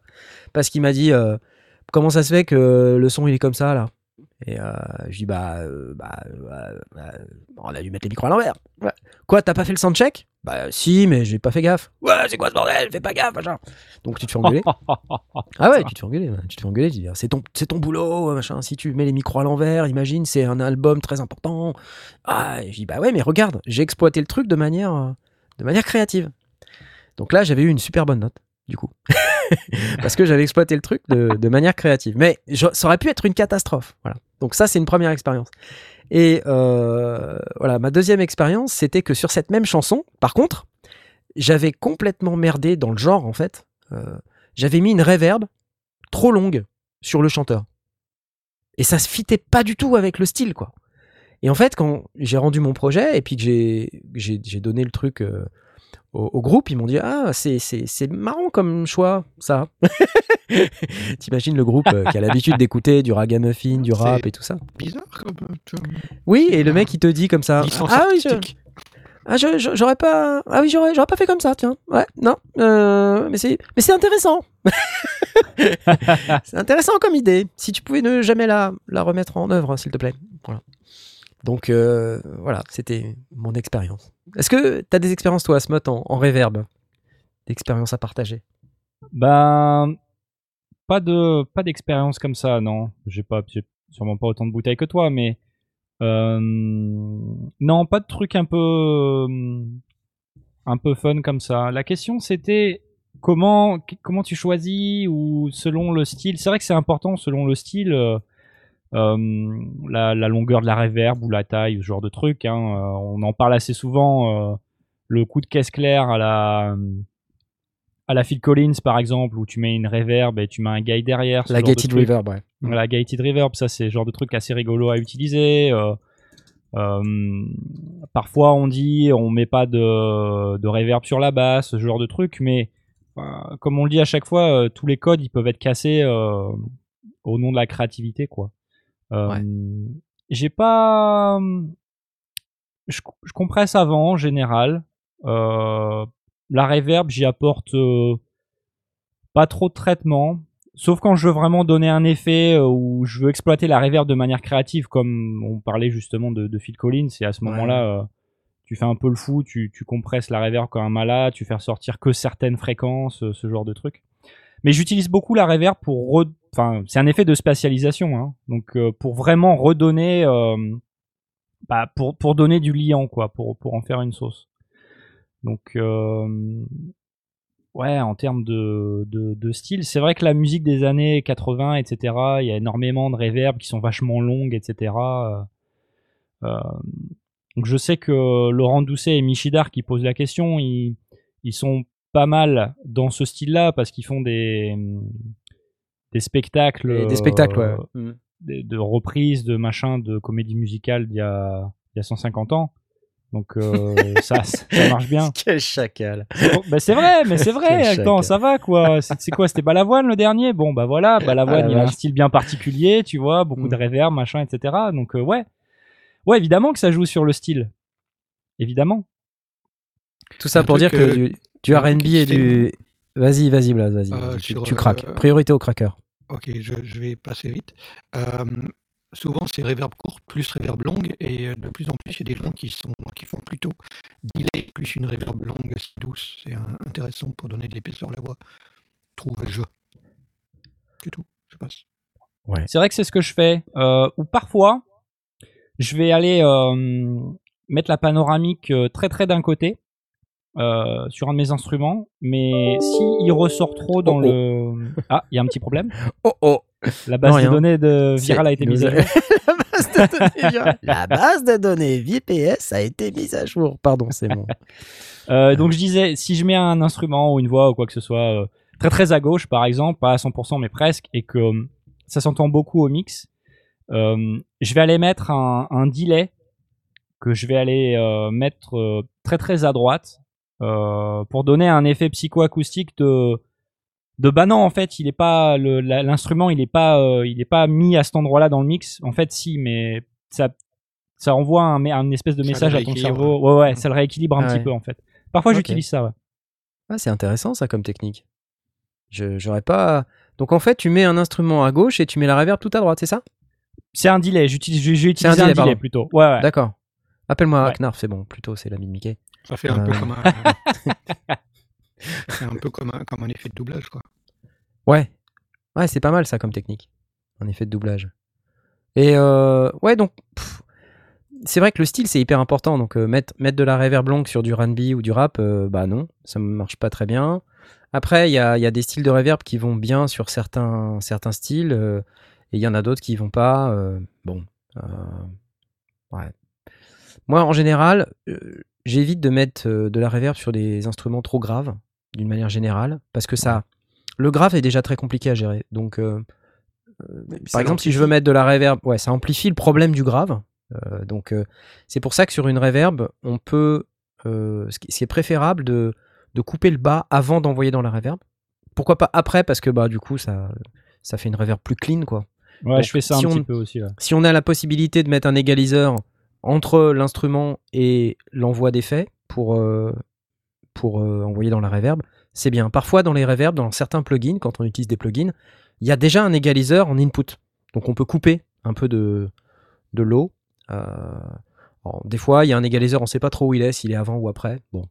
parce qu'il m'a dit euh, Comment ça se fait que le son il est comme ça là? Et euh, je dis Bah, euh, bah, euh, bah, on a dû mettre les micros à l'envers. Ouais. Quoi, t'as pas fait le soundcheck Bah, si, mais j'ai pas fait gaffe. Ouais, c'est quoi ce bordel? Fais pas gaffe, machin. Donc tu te fais engueuler. Ah ouais, tu te fais engueuler, tu te fais engueuler, c'est ton, c'est ton boulot, machin. Si tu mets les micros à l'envers, imagine, c'est un album très important. Ah, je dis, bah ouais, mais regarde, j'ai exploité le truc de manière, euh, de manière créative. Donc là, j'avais eu une super bonne note, du coup. Parce que j'avais exploité le truc de, manière créative. Mais ça aurait pu être une catastrophe. Voilà. Donc ça, c'est une première expérience. Et euh, voilà, ma deuxième expérience, c'était que sur cette même chanson, par contre, j'avais complètement merdé dans le genre, en fait. Euh, j'avais mis une reverb trop longue sur le chanteur. Et ça se fitait pas du tout avec le style, quoi. Et en fait, quand j'ai rendu mon projet et puis que j'ai donné le truc euh, au, au groupe, ils m'ont dit Ah, c'est, marrant comme choix, ça. T'imagines le groupe euh, qui a l'habitude d'écouter du ragamuffin, du rap et tout ça. Bizarre comme. euh, Oui, et le mec, il te dit comme ça Ah oui, je- ah, j'aurais pas. Ah oui, j'aurais, j'aurais pas fait comme ça, tiens. Ouais, non. euh, mais c'est, mais c'est intéressant. c'est intéressant comme idée. Si tu pouvais ne jamais la, la remettre en œuvre, s'il te plaît. Voilà. Donc euh, voilà, c'était mon expérience. Est-ce que tu as des expériences toi, Asmot, en, en reverb d'expérience à partager? Ben, pas de pas d'expérience comme ça, non. J'ai pas, sûrement pas autant de bouteilles que toi, mais euh, non, pas de truc un peu euh, un peu fun comme ça. La question c'était comment comment tu choisis ou selon le style? C'est vrai que c'est important selon le style. Euh, la, la longueur de la reverb ou la taille, ce genre de truc. Hein. Euh, on en parle assez souvent. euh, le coup de caisse claire à la à la Phil Collins par exemple, où tu mets une reverb et tu mets un guide derrière. La de gated reverb, ouais. La gated reverb, ça c'est le genre de truc assez rigolo à utiliser. euh, euh, parfois on dit on met pas de, de reverb sur la basse, ce genre de truc, mais euh, comme on le dit à chaque fois, tous les codes ils peuvent être cassés au nom de la créativité quoi. Ouais. J'ai pas, je, je compresse avant en général. Euh, la reverb j'y apporte pas trop de traitement. Sauf quand je veux vraiment donner un effet où je veux exploiter la reverb de manière créative, comme on parlait justement de, de Phil Collins, et à ce Ouais. moment-là, tu fais un peu le fou, tu, tu compresses la reverb comme un malade, tu fais ressortir que certaines fréquences, ce genre de truc. Mais j'utilise beaucoup la reverb pour... re- C'est un effet de spatialisation, hein. donc euh, pour vraiment redonner... euh, bah, pour, pour donner du liant, quoi, pour, pour en faire une sauce. Donc, euh, ouais, en termes de, de, style, c'est vrai que la musique des années 80, etc., il y a énormément de reverbs qui sont vachement longues, etc. Donc je sais que Laurent Doucet et Michidar qui posent la question, ils, ils sont pas mal dans ce style-là parce qu'ils font des, des spectacles. Et des spectacles, ouais. euh, de, de reprises de machin de comédie musicale d'il y a, il y a 150 ans. Donc euh, ça, ça marche bien. Quel chacal. Bon, bah, c'est vrai, mais c'est vrai. Attends, ça va quoi. C'est quoi C'était Balavoine le dernier? Bon, bah voilà, Balavoine, Ah, il a un style bien particulier, tu vois, beaucoup Mm. de reverb, machin, etc. Donc euh, ouais, ouais, évidemment que ça joue sur le style, évidemment. Tout ça Un pour dire que du, du R&B et du... Vas-y, vas-y, Blaze, vas-y. Euh, vas-y, tu, craques. euh, Priorité au cracker. Ok, je, je vais passer vite. Euh, souvent, c'est reverb court plus reverb longue, et euh, de plus en plus, il y a des gens qui, sont, qui font plutôt delay plus une reverb longue douce. C'est intéressant pour donner de l'épaisseur à la voix. Trouve-je. C'est tout, je passe. C'est vrai que c'est ce que je fais. Euh, ou parfois, je vais aller euh, mettre la panoramique euh, très très d'un côté euh, sur un de mes instruments, mais si il ressort trop dans Oh, le ah, il y a un petit problème. Oh oh La base Non, de données de Viral a été mise à jour. la, base de données, VPS a été mise à jour. Pardon, c'est bon. Euh, donc je disais, si je mets un instrument ou une voix ou quoi que ce soit euh, très très à gauche par exemple, pas à 100% mais presque, et que euh, ça s'entend beaucoup au mix, euh, je vais aller mettre un, un delay que je vais aller euh, mettre euh, très très à droite pour donner un effet psychoacoustique de de bah non en fait il est pas l'instrument il est pas euh, il est pas mis à cet endroit-là dans le mix en fait si mais ça ça envoie un, un espèce de message à ton cerveau ouais ouais ça le rééquilibre un Ah petit ouais. peu en fait parfois j'utilise ça ouais. Ah, c'est intéressant ça comme technique. Je j'aurais pas. Donc en fait, tu mets un instrument à gauche et tu mets la reverb tout à droite, c'est ça? C'est un delay j'utilise j'ai un delay, plutôt ouais ouais D'accord. Appelle-moi Ouais. Knarf, c'est bon. Plutôt, c'est l'ami de Mickey. Ça fait un peu Euh. comme un. c'est un peu comme un, comme un effet de doublage, quoi. Ouais. Ouais, c'est pas mal ça comme technique. Un effet de doublage. Et euh, ouais, donc c'est vrai que le style c'est hyper important. Donc euh, mettre, mettre de la reverb longue sur du R&B ou du rap, euh, bah non, ça marche pas très bien. Après, il y a, il y a des styles de reverb qui vont bien sur certains, certains styles et il y en a d'autres qui vont pas. bon, ouais. Moi, en général, j'évite de mettre euh, de la reverb sur des instruments trop graves, d'une manière générale, parce que ça, le grave est déjà très compliqué à gérer. Donc, euh, euh, par exemple, si je veux mettre de la reverb, ouais, ça amplifie le problème du grave. Euh, donc, euh, c'est pour ça que sur une reverb, on peut, c'est préférable de, de couper le bas avant d'envoyer dans la reverb. Pourquoi pas après, parce que bah du coup, ça, ça fait une reverb plus clean, quoi. ouais Donc, je fais ça si un on- petit peu aussi là. Si on a la possibilité de mettre un égaliseur entre l'instrument et l'envoi d'effets pour, euh, pour euh, envoyer dans la reverb, c'est bien. Parfois, dans les reverbs, dans certains plugins, quand on utilise des plugins, il y a déjà un égaliseur en input. Donc on peut couper un peu de, l'eau. Euh, des fois, il y a un égaliseur, on ne sait pas trop où il est, s'il est avant ou après. Bon,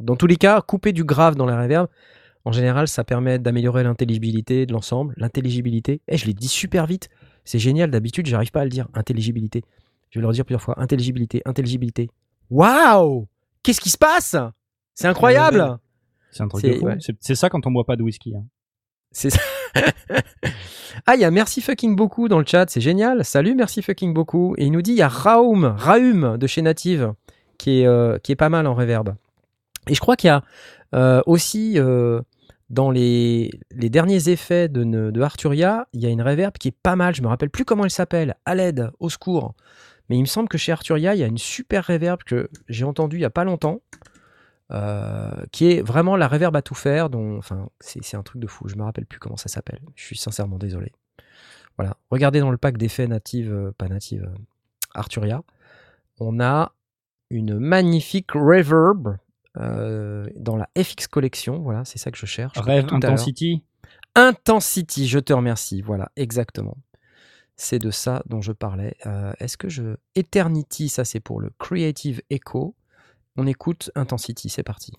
Dans tous les cas, couper du grave dans la reverb, en général, ça permet d'améliorer l'intelligibilité de l'ensemble. L'intelligibilité, eh, je l'ai dit super vite. C'est génial, d'habitude, j'arrive pas à le dire. Intelligibilité. Je vais le redire plusieurs fois. Intelligibilité, intelligibilité. Waouh Qu'est-ce qui se passe? C'est incroyable C'est un truc C'est- de fou. ouais. C'est- C'est ça quand on boit pas de whisky. hein. C'est ça. ah, il y a merci fucking beaucoup dans le chat, c'est génial. Salut, merci fucking beaucoup. Et il nous dit il y a Raum, Raum de chez Native qui est, euh, qui est pas mal en reverb. Et je crois qu'il y a euh, aussi euh, dans les, les derniers effets de, ne- de Arturia, il y a une reverb qui est pas mal. Je me rappelle plus comment elle s'appelle. À l'aide, au secours. Mais il me semble que chez Arturia, il y a une super reverb que j'ai entendue il y a pas longtemps. euh, qui est vraiment la reverb à tout faire. Dont, enfin, c'est un truc de fou. Je me rappelle plus comment ça s'appelle. Je suis sincèrement désolé. Voilà. Regardez dans le pack d'effets native, euh, pas native, euh, Arturia. On a une magnifique reverb dans la FX Collection. Voilà, c'est ça que je cherche. Rêve. Intensity. Intensity, je te remercie. Voilà, exactement. C'est de ça dont je parlais. Euh, Est-ce que je. Eternity, ça c'est pour le Creative Echo. On écoute Intensity, c'est parti.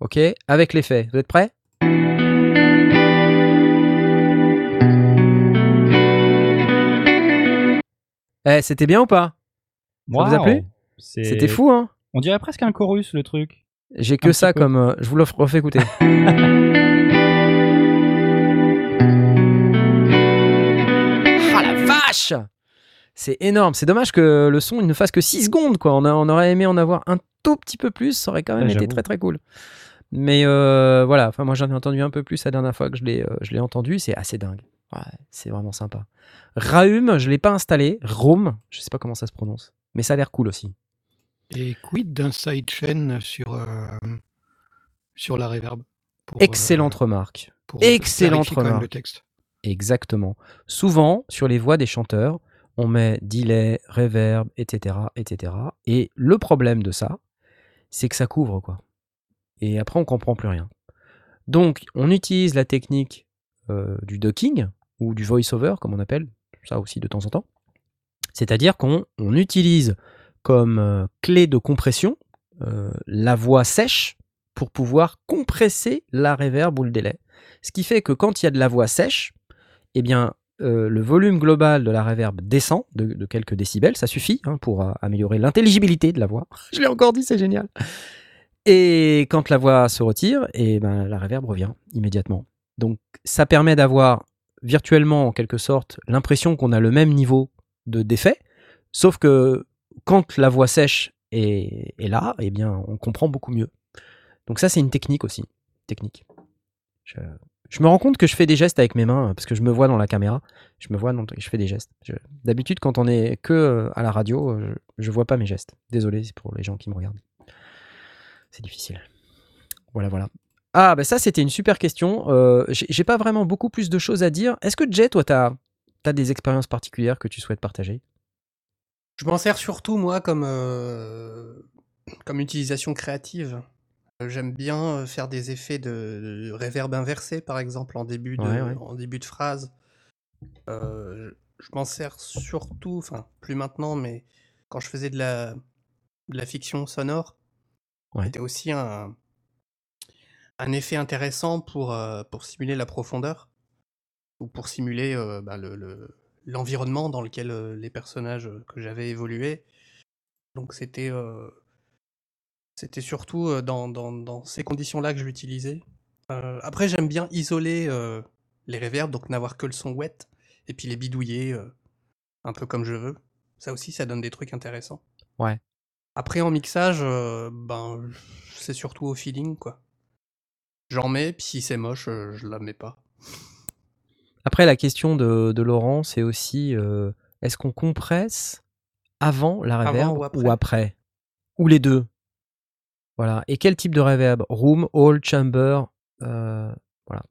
Ok, avec l'effet. Vous êtes prêts? Eh, c'était bien ou pas? Ça vous a plu? C'était fou, hein? On dirait presque un chorus, le truc. J'ai que ça peu. comme. euh, je vous le refais écouter. Ah la vache C'est énorme. C'est dommage que le son il ne fasse que 6 secondes. Quoi. On, a- on aurait aimé en avoir un tout petit peu plus. Ça aurait quand même Ouais, été très très cool. Mais euh, voilà, enfin, moi j'en ai entendu un peu plus la dernière fois que je l'ai euh, je l'ai entendu. C'est assez dingue. Ouais, c'est vraiment sympa. Raum, je l'ai pas installé. Rome, je sais pas comment ça se prononce. Mais ça a l'air cool aussi. Et quid d'un sidechain sur, euh, sur la reverb pour, Excellente euh, remarque. pour, excellente remarque. le texte. Exactement. Souvent, sur les voix des chanteurs, on met delay, reverb, etc., etc. Et le problème de ça, c'est que ça couvre, quoi. Et après, on comprend plus rien. Donc, on utilise la technique euh, du ducking ou du voice-over, comme on appelle ça aussi de temps en temps. C'est-à-dire qu'on on utilise comme euh, clé de compression euh, la voix sèche pour pouvoir compresser la reverb ou le délai. Ce qui fait que quand il y a de la voix sèche, eh bien, euh, le volume global de la reverb descend de, quelques décibels, ça suffit hein, pour améliorer l'intelligibilité de la voix. Je l'ai encore dit, c'est génial. Et quand la voix se retire, eh ben, la reverb revient immédiatement. Donc ça permet d'avoir virtuellement, en quelque sorte, l'impression qu'on a le même niveau de d'effet, sauf que quand la voix sèche est, là, eh bien, on comprend beaucoup mieux. Donc ça, c'est une technique aussi. Technique. Je, me rends compte que je fais des gestes avec mes mains, parce que je me vois dans la caméra. Je me vois, dans, je fais des gestes. D'habitude, quand on est que euh, à la radio, euh, je, je vois pas mes gestes. Désolé pour les gens qui me regardent. C'est difficile. Voilà, voilà. Ah, bah ça, c'était une super question. Euh, J'ai j'ai pas vraiment beaucoup plus de choses à dire. Est-ce que Jay, toi, t'as as des expériences particulières que tu souhaites partager? Je m'en sers surtout, moi, comme, euh, comme utilisation créative. Euh, J'aime bien euh, faire des effets de, de reverb inversé, par exemple, en début de, Ouais, ouais. En début de phrase. Euh, je je m'en sers surtout, enfin, plus maintenant, mais quand je faisais de la, de la fiction sonore, Ouais. c'était aussi un, un effet intéressant pour, euh, pour simuler la profondeur ou pour simuler euh, bah, le- le- l'environnement dans lequel euh, les personnages euh, que j'avais évolué. Donc c'était euh, c'était surtout dans, dans- dans ces conditions-là que je l'utilisais. Après, j'aime bien isoler les reverbs, donc n'avoir que le son wet, et puis les bidouiller un peu comme je veux. Ça aussi, ça donne des trucs intéressants. Ouais. Après, en mixage, ben, c'est surtout au feeling, quoi. J'en mets, puis si c'est moche, je la mets pas. Après, la question de, de Laurent, c'est aussi euh, est-ce qu'on compresse avant la Avant reverb ou après ou après? Ou les deux? Voilà. Et quel type de reverb Room, hall, chamber euh, Voilà.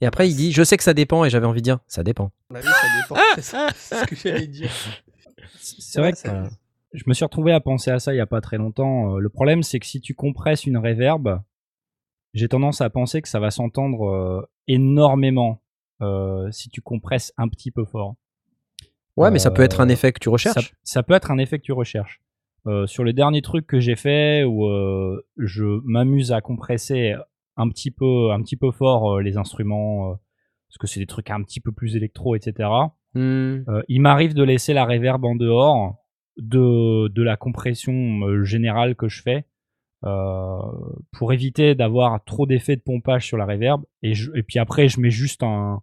Et après, il dit Je sais que ça dépend, et j'avais envie de dire Ça dépend. Bah oui, ça dépend. c'est ça, c'est ce que j'allais dire. C'est vrai que ça- je me suis retrouvé à penser à ça il y a pas très longtemps. Euh, Le problème, c'est que si tu compresses une reverb, j'ai tendance à penser que ça va s'entendre euh, énormément si tu compresses un petit peu fort. Ouais, mais ça peut être un Euh, effet que tu recherches. ça peut être un effet que tu recherches. Euh, sur les derniers trucs que j'ai fait où euh, je m'amuse à compresser un petit peu, un petit peu fort euh, les instruments, euh, parce que c'est des trucs un petit peu plus électro, etc. Hmm. Euh, il m'arrive de laisser la reverb en dehors de, de la compression euh, générale que je fais euh, pour éviter d'avoir trop d'effets de pompage sur la reverb. Et, je- et puis après, je mets juste un,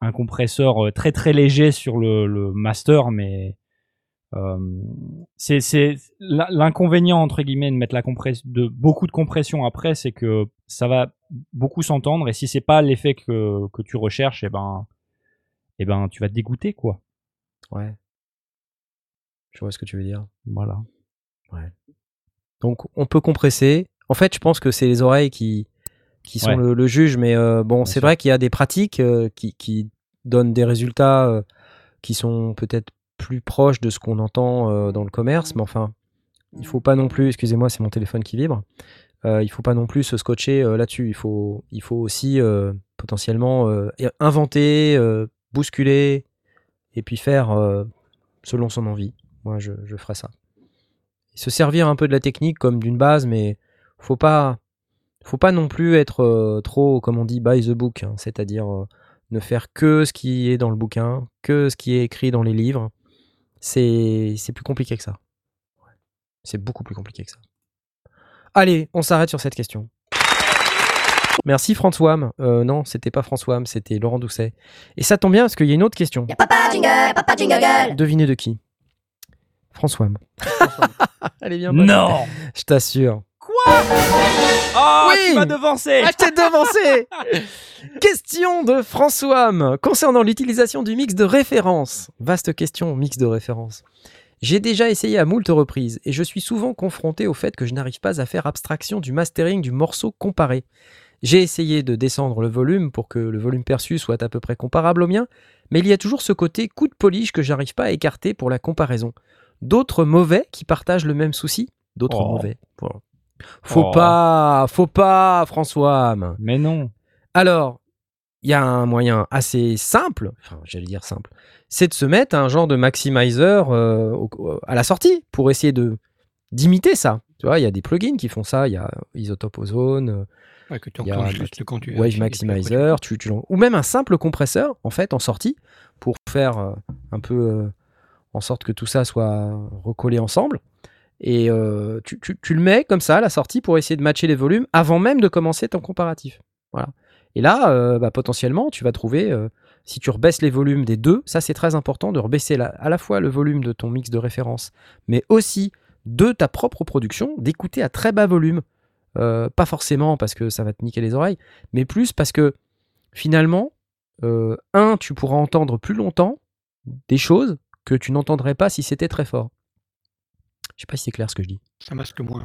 un compresseur euh, très très léger sur le, le master, mais euh, c'est c'est l'in- l'inconvénient entre guillemets de mettre la de beaucoup de compression après, c'est que ça va beaucoup s'entendre et si c'est pas l'effet que, que tu recherches, et ben et ben tu vas te dégoûter quoi. Ouais. Je vois ce que tu veux dire. Voilà. Donc on peut compresser. En fait, je pense que c'est les oreilles qui, qui sont Ouais. le, le juge, mais euh, bon, c'est vrai qu'il y a des pratiques euh, qui, qui donnent des résultats euh, qui sont peut-être plus proches de ce qu'on entend dans le commerce, mais enfin, il faut pas non plus, excusez-moi, c'est mon téléphone qui vibre, il faut pas non plus se scotcher là-dessus. Il faut, il faut aussi potentiellement inventer, bousculer, et puis faire selon son envie. Moi, je, je ferai ça. Se servir un peu de la technique comme d'une base, mais faut pas, faut pas non plus être euh, trop, comme on dit, by the book, hein, c'est-à-dire euh, ne faire que ce qui est dans le bouquin, que ce qui est écrit dans les livres. C'est, c'est plus compliqué que ça. C'est beaucoup plus compliqué que ça. Allez, on s'arrête sur cette question. Merci François. Euh, non, c'était pas François, c'était Laurent Doucet. Et ça tombe bien parce qu'il y a une autre question. Papa jingle, papa jingle. Devinez de qui? François. Allez, viens. Non Je t'assure. Oh, Oui tu m'as devancé Ah, je t'ai devancé Question de François concernant l'utilisation du mix de référence. Vaste question, mix de référence. J'ai déjà essayé à moult reprises et je suis souvent confronté au fait que je n'arrive pas à faire abstraction du mastering du morceau comparé. J'ai essayé de descendre le volume pour que le volume perçu soit à peu près comparable au mien, mais il y a toujours ce côté coup de polish que j'arrive pas à écarter pour la comparaison. D'autres mauvais qui partagent le même souci D'autres Oh. mauvais. Voilà. Faut Oh. pas, faut pas, François. Mais non. Alors, il y a un moyen assez simple, enfin, j'allais dire simple, c'est de se mettre un genre de maximizer euh, au- à la sortie pour essayer de d'imiter ça. Tu vois, il y a des plugins qui font ça, il y a Isotope Ozone, euh, Ouais, que tu Il y a enclenches un juste quand tu Wave Maximizer, tu, tu l'en- ou même un simple compresseur en fait en sortie pour faire euh, un peu euh, en sorte que tout ça soit recollé ensemble. Et euh, tu, le mets comme ça à la sortie pour essayer de matcher les volumes avant même de commencer ton comparatif. Voilà. Et là, euh, bah, potentiellement, tu vas trouver, euh, si tu rebaisses les volumes des deux, ça c'est très important de rebaisser à la fois le volume de ton mix de référence, mais aussi de ta propre production, d'écouter à très bas volume. Pas forcément parce que ça va te niquer les oreilles, mais plus parce que finalement, un, tu pourras entendre plus longtemps des choses que tu n'entendrais pas si c'était très fort. Je sais pas si c'est clair ce que je dis. Ça masque moins.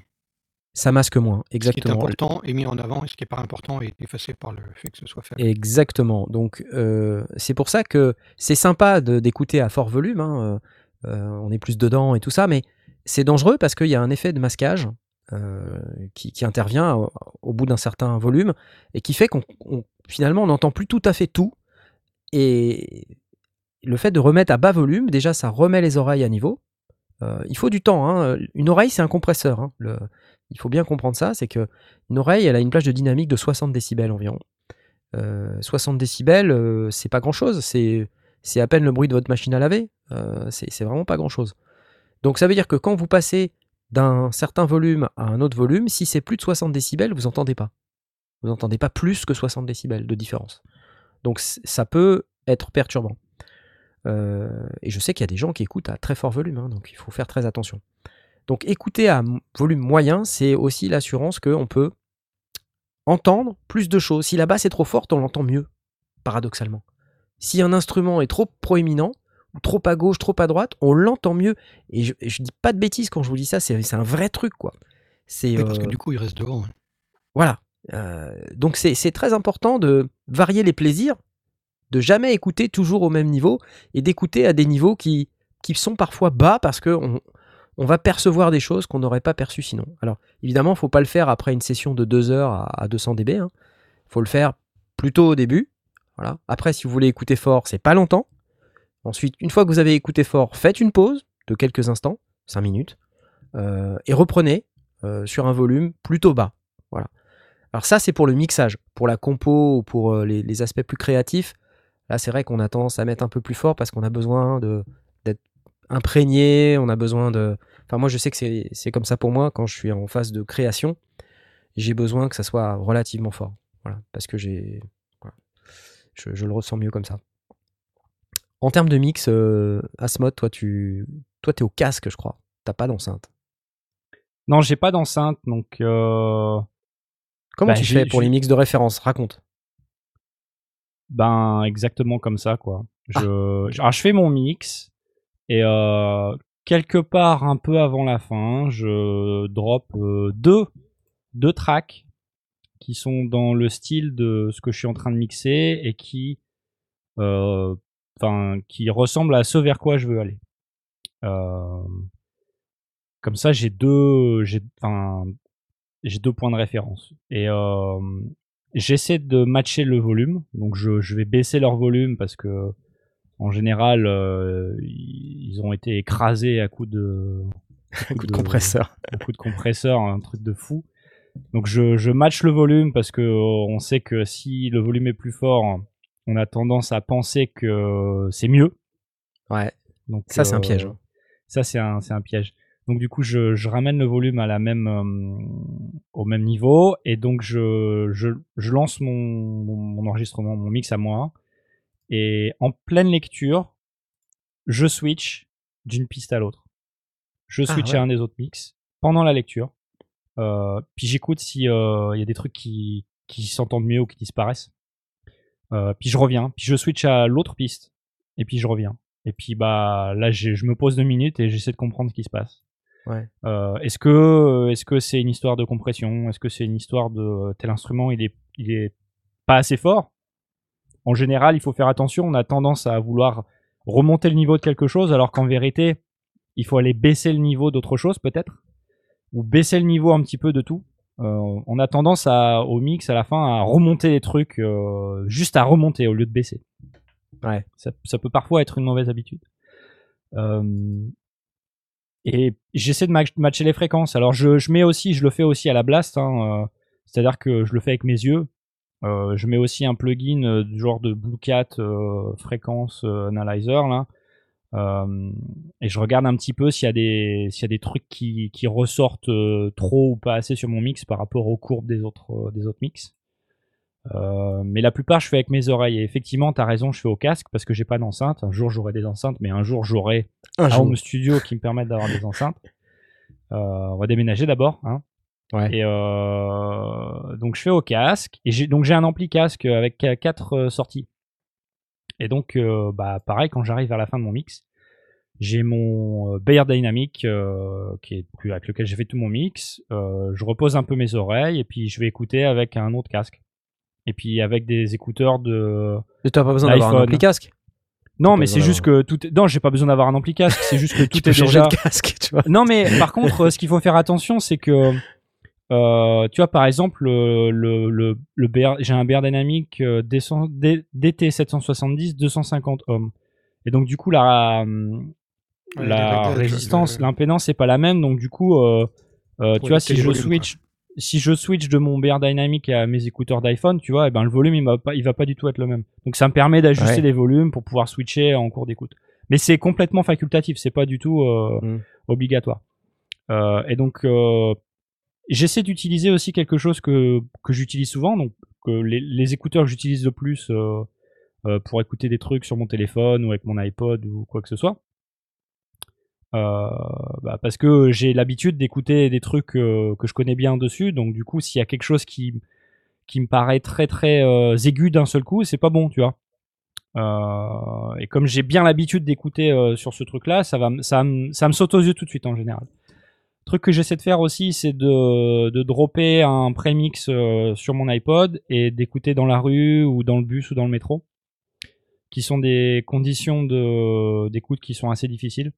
Ça masque moins, Ce qui est exactement. important est mis en avant et ce qui n'est pas important est effacé par le fait que ce soit faible. Exactement. Donc euh, c'est pour ça que c'est sympa d'écouter à fort volume. hein, euh, euh, on est plus dedans et tout ça, mais c'est dangereux parce qu'il y a un effet de masquage euh, qui, qui intervient au, au bout d'un certain volume et qui fait qu'on on- finalement on n'entend plus tout à fait tout. Et le fait de remettre à bas volume, déjà ça remet les oreilles à niveau. Euh, il faut du temps. hein. Une oreille c'est un compresseur. hein. Il faut bien comprendre ça, c'est que une oreille elle a une plage de dynamique de 60 décibels environ. Euh, 60 décibels, euh, c'est pas grand chose. C'est, c'est à peine le bruit de votre machine à laver. Euh, c'est, vraiment pas grand chose. Donc ça veut dire que quand vous passez d'un certain volume à un autre volume, si c'est plus de 60 décibels, vous entendez pas. Vous n'entendez pas plus que 60 décibels de différence. Donc ça peut être perturbant. Euh, et je sais qu'il y a des gens qui écoutent à très fort volume, hein, donc il faut faire très attention. Donc écouter à volume moyen, c'est aussi l'assurance qu'on peut entendre plus de choses. Si la basse est trop forte, on l'entend mieux, paradoxalement. Si un instrument est trop proéminent, ou trop à gauche, trop à droite, on l'entend mieux. Et je, je dis pas de bêtises quand je vous dis ça, c'est un vrai truc, quoi. C'est Oui, parce que euh, du coup, il reste devant. hein. voilà. Euh, donc c'est très important de varier les plaisirs, de jamais écouter toujours au même niveau et d'écouter à des niveaux qui, sont parfois bas parce que on, va percevoir des choses qu'on n'aurait pas perçues sinon. Alors évidemment, faut pas le faire après une session de 2 heures à, à 200 dB. Il faut le faire plutôt au début. Voilà. Après, si vous voulez écouter fort, c'est pas longtemps. Ensuite, une fois que vous avez écouté fort, faites une pause de quelques instants, 5 minutes, euh, et reprenez euh, sur un volume plutôt bas. Voilà. Alors ça, c'est pour le mixage. Pour la compo ou pour euh, les aspects plus créatifs, là, c'est vrai qu'on a tendance à mettre un peu plus fort parce qu'on a besoin de- d'être imprégné, on a besoin de... Enfin, moi, je sais que c'est c'est comme ça pour moi quand je suis en phase de création. J'ai besoin que ça soit relativement fort. Voilà. Parce que j'ai... voilà. Je, je le ressens mieux comme ça. En termes de mix, euh, Asmod, toi, tu toi, es au casque, je crois. T'as pas d'enceinte. Non, j'ai pas d'enceinte, donc euh, Comment Bah, tu fais pour les mix de référence? Raconte. Ben exactement comme ça quoi. Je, je- alors, je fais mon mix et euh, quelque part un peu avant la fin, je drop euh, deux deux tracks qui sont dans le style de ce que je suis en train de mixer et qui euh, qui ressemblent à ce vers quoi je veux aller. Euh, comme ça, j'ai deux j'ai deux points de référence et euh, j'essaie de matcher le volume. Donc je, je vais baisser leur volume parce que en général euh, ils ont été écrasés à coups de coup de compresseur. à coups de compresseur, un truc de fou. Donc je, je match le volume parce que euh, on sait que si le volume est plus fort, on a tendance à penser que c'est mieux. Ouais. Donc Ça, c'est un euh, piège. Ça c'est un c'est un piège. Donc du coup je, je ramène le volume à la même euh, au même niveau et donc je je, je lance mon, mon mon enregistrement mon mix à moi et en pleine lecture je switch d'une piste à l'autre. Je Ah, switch ouais. à un des autres mix pendant la lecture. Euh, puis j'écoute si il y a des trucs qui qui s'entendent mieux ou qui disparaissent. Euh, puis je reviens, puis je switch à l'autre piste et puis je reviens. Et puis bah là je me pose deux minutes et j'essaie de comprendre ce qui se passe. Ouais. Euh, est-ce que est-ce que c'est une histoire de compression? Est-ce que c'est une histoire de euh, tel instrument il est il est pas assez fort? En général, il faut faire attention. On a tendance à vouloir remonter le niveau de quelque chose, alors qu'en vérité, il faut aller baisser le niveau d'autre chose peut-être, ou baisser le niveau un petit peu de tout. Euh, on a tendance à, au mix à la fin à remonter les trucs, euh, juste à remonter au lieu de baisser. Ouais. Ça, ça peut parfois être une mauvaise habitude. Euh, et j'essaie de ma- matcher les fréquences. Alors je, je mets aussi, je le fais aussi à la blast, hein, euh, c'est-à-dire que je le fais avec mes yeux. Euh, je mets aussi un plugin euh, du genre de Blue Cat fréquence analyzer là. Et je regarde un petit peu s'il y a des s'il y a des trucs qui, qui ressortent trop ou pas assez sur mon mix par rapport aux courbes des autres des autres mix. Euh, mais la plupart je fais avec mes oreilles. Et effectivement t'as raison je fais au casque parce que j'ai pas d'enceinte. Un jour j'aurai des enceintes mais un jour j'aurai Un home studio qui me permettent d'avoir des enceintes. Euh, on va déménager d'abord hein. Ouais. et euh, donc je fais au casque. Et j'ai donc j'ai un ampli casque avec qu- quatre sorties. Et donc bah pareil quand j'arrive vers la fin de mon mix j'ai mon Bayer Dynamic euh, qui est avec lequel j'ai fait tout mon mix. Euh, je repose un peu mes oreilles et puis je vais écouter avec un autre casque et puis avec des écouteurs de Et T'as pas besoin d'avoir un ampli casque. non mais c'est juste que tout est... non j'ai pas besoin d'avoir un ampli casque c'est juste que Tu tout peux est changer déjà de casque, tu vois. non, mais par contre, euh, ce qu'il faut faire attention, c'est que, euh, tu vois, par exemple, le, le, le, le BR j'ai un BR Dynamic euh, DT 770 250 ohms. Et donc, du coup, la, Ouais, la résistance, l'impédance, c'est pas la même. Donc, du coup, euh, euh, tu vois, si je switch, si je switch de mon BR Dynamic à mes écouteurs d'iPhone, tu vois, eh ben, le volume, il va pas, il va pas du tout être le même. Donc, ça me permet d'ajuster Ouais. les volumes pour pouvoir switcher en cours d'écoute. Mais c'est complètement facultatif, c'est pas du tout euh, Mm. obligatoire. Euh, et donc, euh, j'essaie d'utiliser aussi quelque chose que, que j'utilise souvent, donc que les, les écouteurs que j'utilise le plus pour écouter des trucs sur mon téléphone ou avec mon iPod ou quoi que ce soit. Euh, bah, parce que j'ai l'habitude d'écouter des trucs euh, que je connais bien dessus, donc du coup, s'il y a quelque chose qui, qui me paraît très très euh, aigu d'un seul coup, c'est pas bon, tu vois. Euh, et comme j'ai bien l'habitude d'écouter sur ce truc-là, ça va, ça, ça me saute aux yeux tout de suite en général. truc que j'essaie de faire aussi, c'est de, de dropper un prémix sur mon iPod et d'écouter dans la rue ou dans le bus ou dans le métro, qui sont des conditions d'écoute qui sont assez difficiles.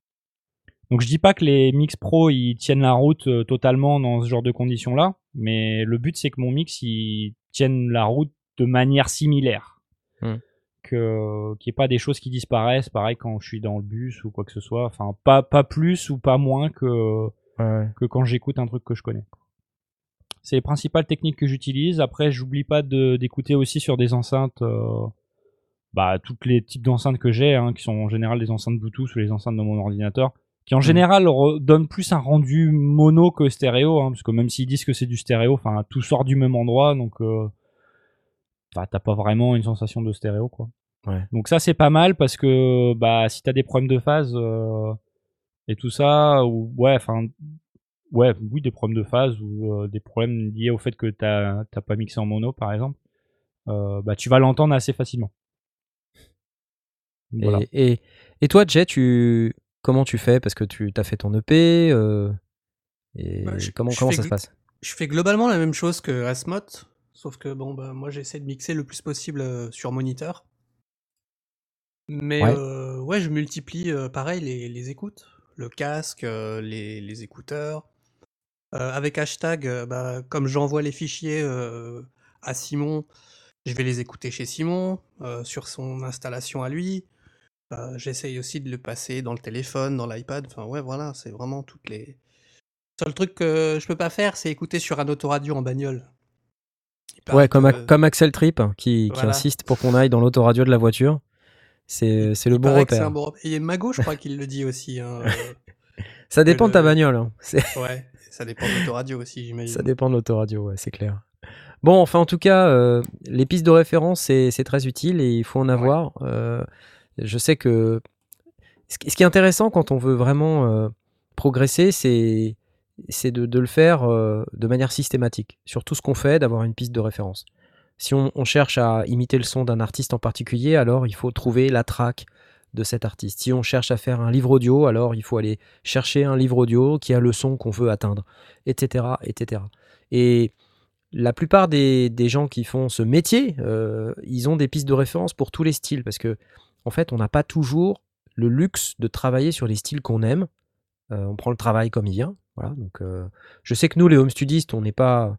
Donc je dis pas que les mix pro ils tiennent la route euh, totalement dans ce genre de conditions là, mais le but c'est que mon mix il tienne la route de manière similaire. Hmm. que qu'il n'y ait pas des choses qui disparaissent, pareil quand je suis dans le bus ou quoi que ce soit. Enfin, pas pas plus ou pas moins que que quand j'écoute un truc que je connais. C'est les principales techniques que j'utilise. Après, j'oublie pas d'écouter aussi sur des enceintes. Euh, bah, toutes les types d'enceintes que j'ai, hein, qui sont en général des enceintes Bluetooth ou les enceintes de mon ordinateur, qui en général donnent plus un rendu mono que stéréo, hein, parce que même s'ils disent que c'est du stéréo, enfin tout sort du même endroit, donc euh, bah, t'as pas vraiment une sensation de stéréo, quoi. Ouais. Donc ça c'est pas mal parce que bah si t'as des problèmes de phase euh, et tout ça, ou ouais, enfin ouais, oui des problèmes de phase ou euh, des problèmes liés au fait que t'as t'as pas mixé en mono par exemple, euh, bah tu vas l'entendre assez facilement. Voilà. Et, et, et toi, Jay, tu, comment tu fais Parce que tu as fait ton EP. euh, et Bah, je- comment je comment fais ça se passe? Je fais globalement la même chose que Rasmot, sauf que bon, bah, moi j'essaie de mixer le plus possible euh, sur moniteur. Mais Ouais. euh, ouais, je multiplie pareil les, les écoutes, le casque, les, les écouteurs. Avec hashtag, bah, comme j'envoie les fichiers à Simon, je vais les écouter chez Simon, sur son installation à lui. Euh, J'essaye aussi de le passer dans le téléphone, dans l'iPad. Enfin ouais, voilà, c'est vraiment toutes les. Le seul truc que je peux pas faire, c'est écouter sur un autoradio en bagnole. Ouais, comme, que- comme Axel Trip, hein, qui, qui insiste pour qu'on aille dans l'autoradio de la voiture. C'est le bon repère. un bon repère. Et Mago, je crois qu'il le dit aussi. hein, euh, Ça dépend de ta le- bagnole. hein. Ouais, ça dépend de l'autoradio aussi, j'imagine. Ça dépend de l'autoradio, ouais, c'est clair. Bon, enfin, en tout cas, euh, les pistes de référence, c'est c'est très utile et il faut en avoir. Euh, je sais que ce qui est intéressant quand on veut vraiment euh, progresser, c'est c'est de, le faire euh, de manière systématique. Sur tout ce qu'on fait, d'avoir une piste de référence. Si on, on cherche à imiter le son d'un artiste en particulier, alors il faut trouver la track de cet artiste. Si on cherche à faire un livre audio, alors il faut aller chercher un livre audio qui a le son qu'on veut atteindre, etc., etc. Et la plupart des, des gens qui font ce métier, euh, ils ont des pistes de référence pour tous les styles, parce que en fait, on n'a pas toujours le luxe de travailler sur les styles qu'on aime. Euh, on prend le travail comme il vient. Voilà. Donc, euh, je sais que nous, les home studistes, on n'est pas,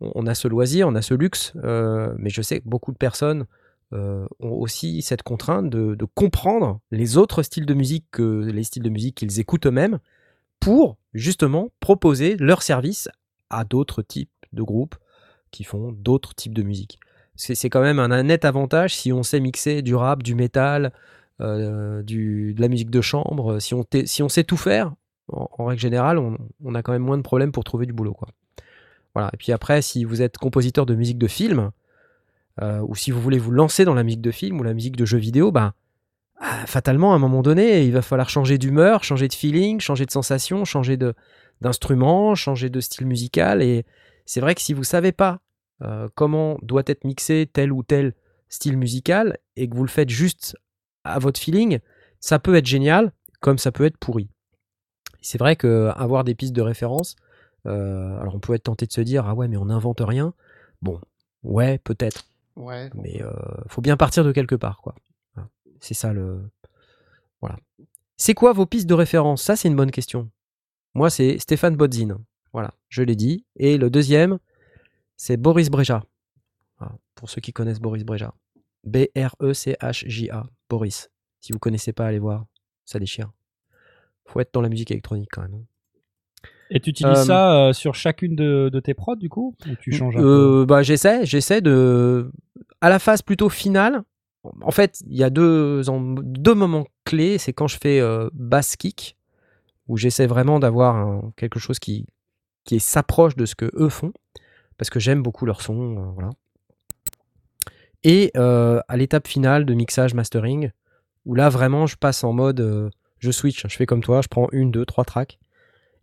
on, a ce loisir, on a ce luxe, euh, mais je sais que beaucoup de personnes ont aussi cette contrainte de, comprendre les autres styles de musique que les styles de musique qu'ils écoutent eux-mêmes pour justement proposer leur service à d'autres types de groupes qui font d'autres types de musique. C'est quand même un, net avantage si on sait mixer du rap, du métal, euh, de la musique de chambre. Si on, té- si on sait tout faire, en, règle générale, on, a quand même moins de problèmes pour trouver du boulot. Voilà. Et puis après, si vous êtes compositeur de musique de film, euh, ou si vous voulez vous lancer dans la musique de film ou la musique de jeux vidéo, bah, ah, fatalement, à un moment donné, il va falloir changer d'humeur, changer de feeling, changer de sensation, changer d'instrument, changer de style musical. Et c'est vrai que si vous savez pas euh, comment doit être mixé tel ou tel style musical et que vous le faites juste à votre feeling, ça peut être génial comme ça peut être pourri. C'est vrai que avoir des pistes de référence, euh, alors on peut être tenté de se dire ah ouais mais on n'invente rien. Bon, ouais peut-être, Ouais. mais euh, faut bien partir de quelque part quoi. Voilà. C'est ça le voilà. C'est quoi vos pistes de référence? Ça c'est une bonne question. Moi c'est Stéphane Bodzin. Voilà, je l'ai dit. Et le deuxième, c'est Boris Breja. Pour ceux qui connaissent Boris Breja. B-R-E-C-H-J-A. Boris. Si vous connaissez pas, allez voir. Ça déchire. Faut être dans la musique électronique quand même. hein. Et tu utilises Euh, ça euh, sur chacune de, de tes prods du coup? Ou tu changes un peu? Euh, bah, j'essaie, j'essaie de. À la phase plutôt finale, en fait, il y a deux, deux moments clés. C'est quand je fais bass kick, où j'essaie vraiment d'avoir quelque chose qui, qui s'approche de ce que eux font, parce que j'aime beaucoup leur son. euh, voilà. Et euh, à l'étape finale de mixage mastering, où là vraiment je passe en mode, euh, je switch, je fais comme toi, je prends une, deux, trois tracks,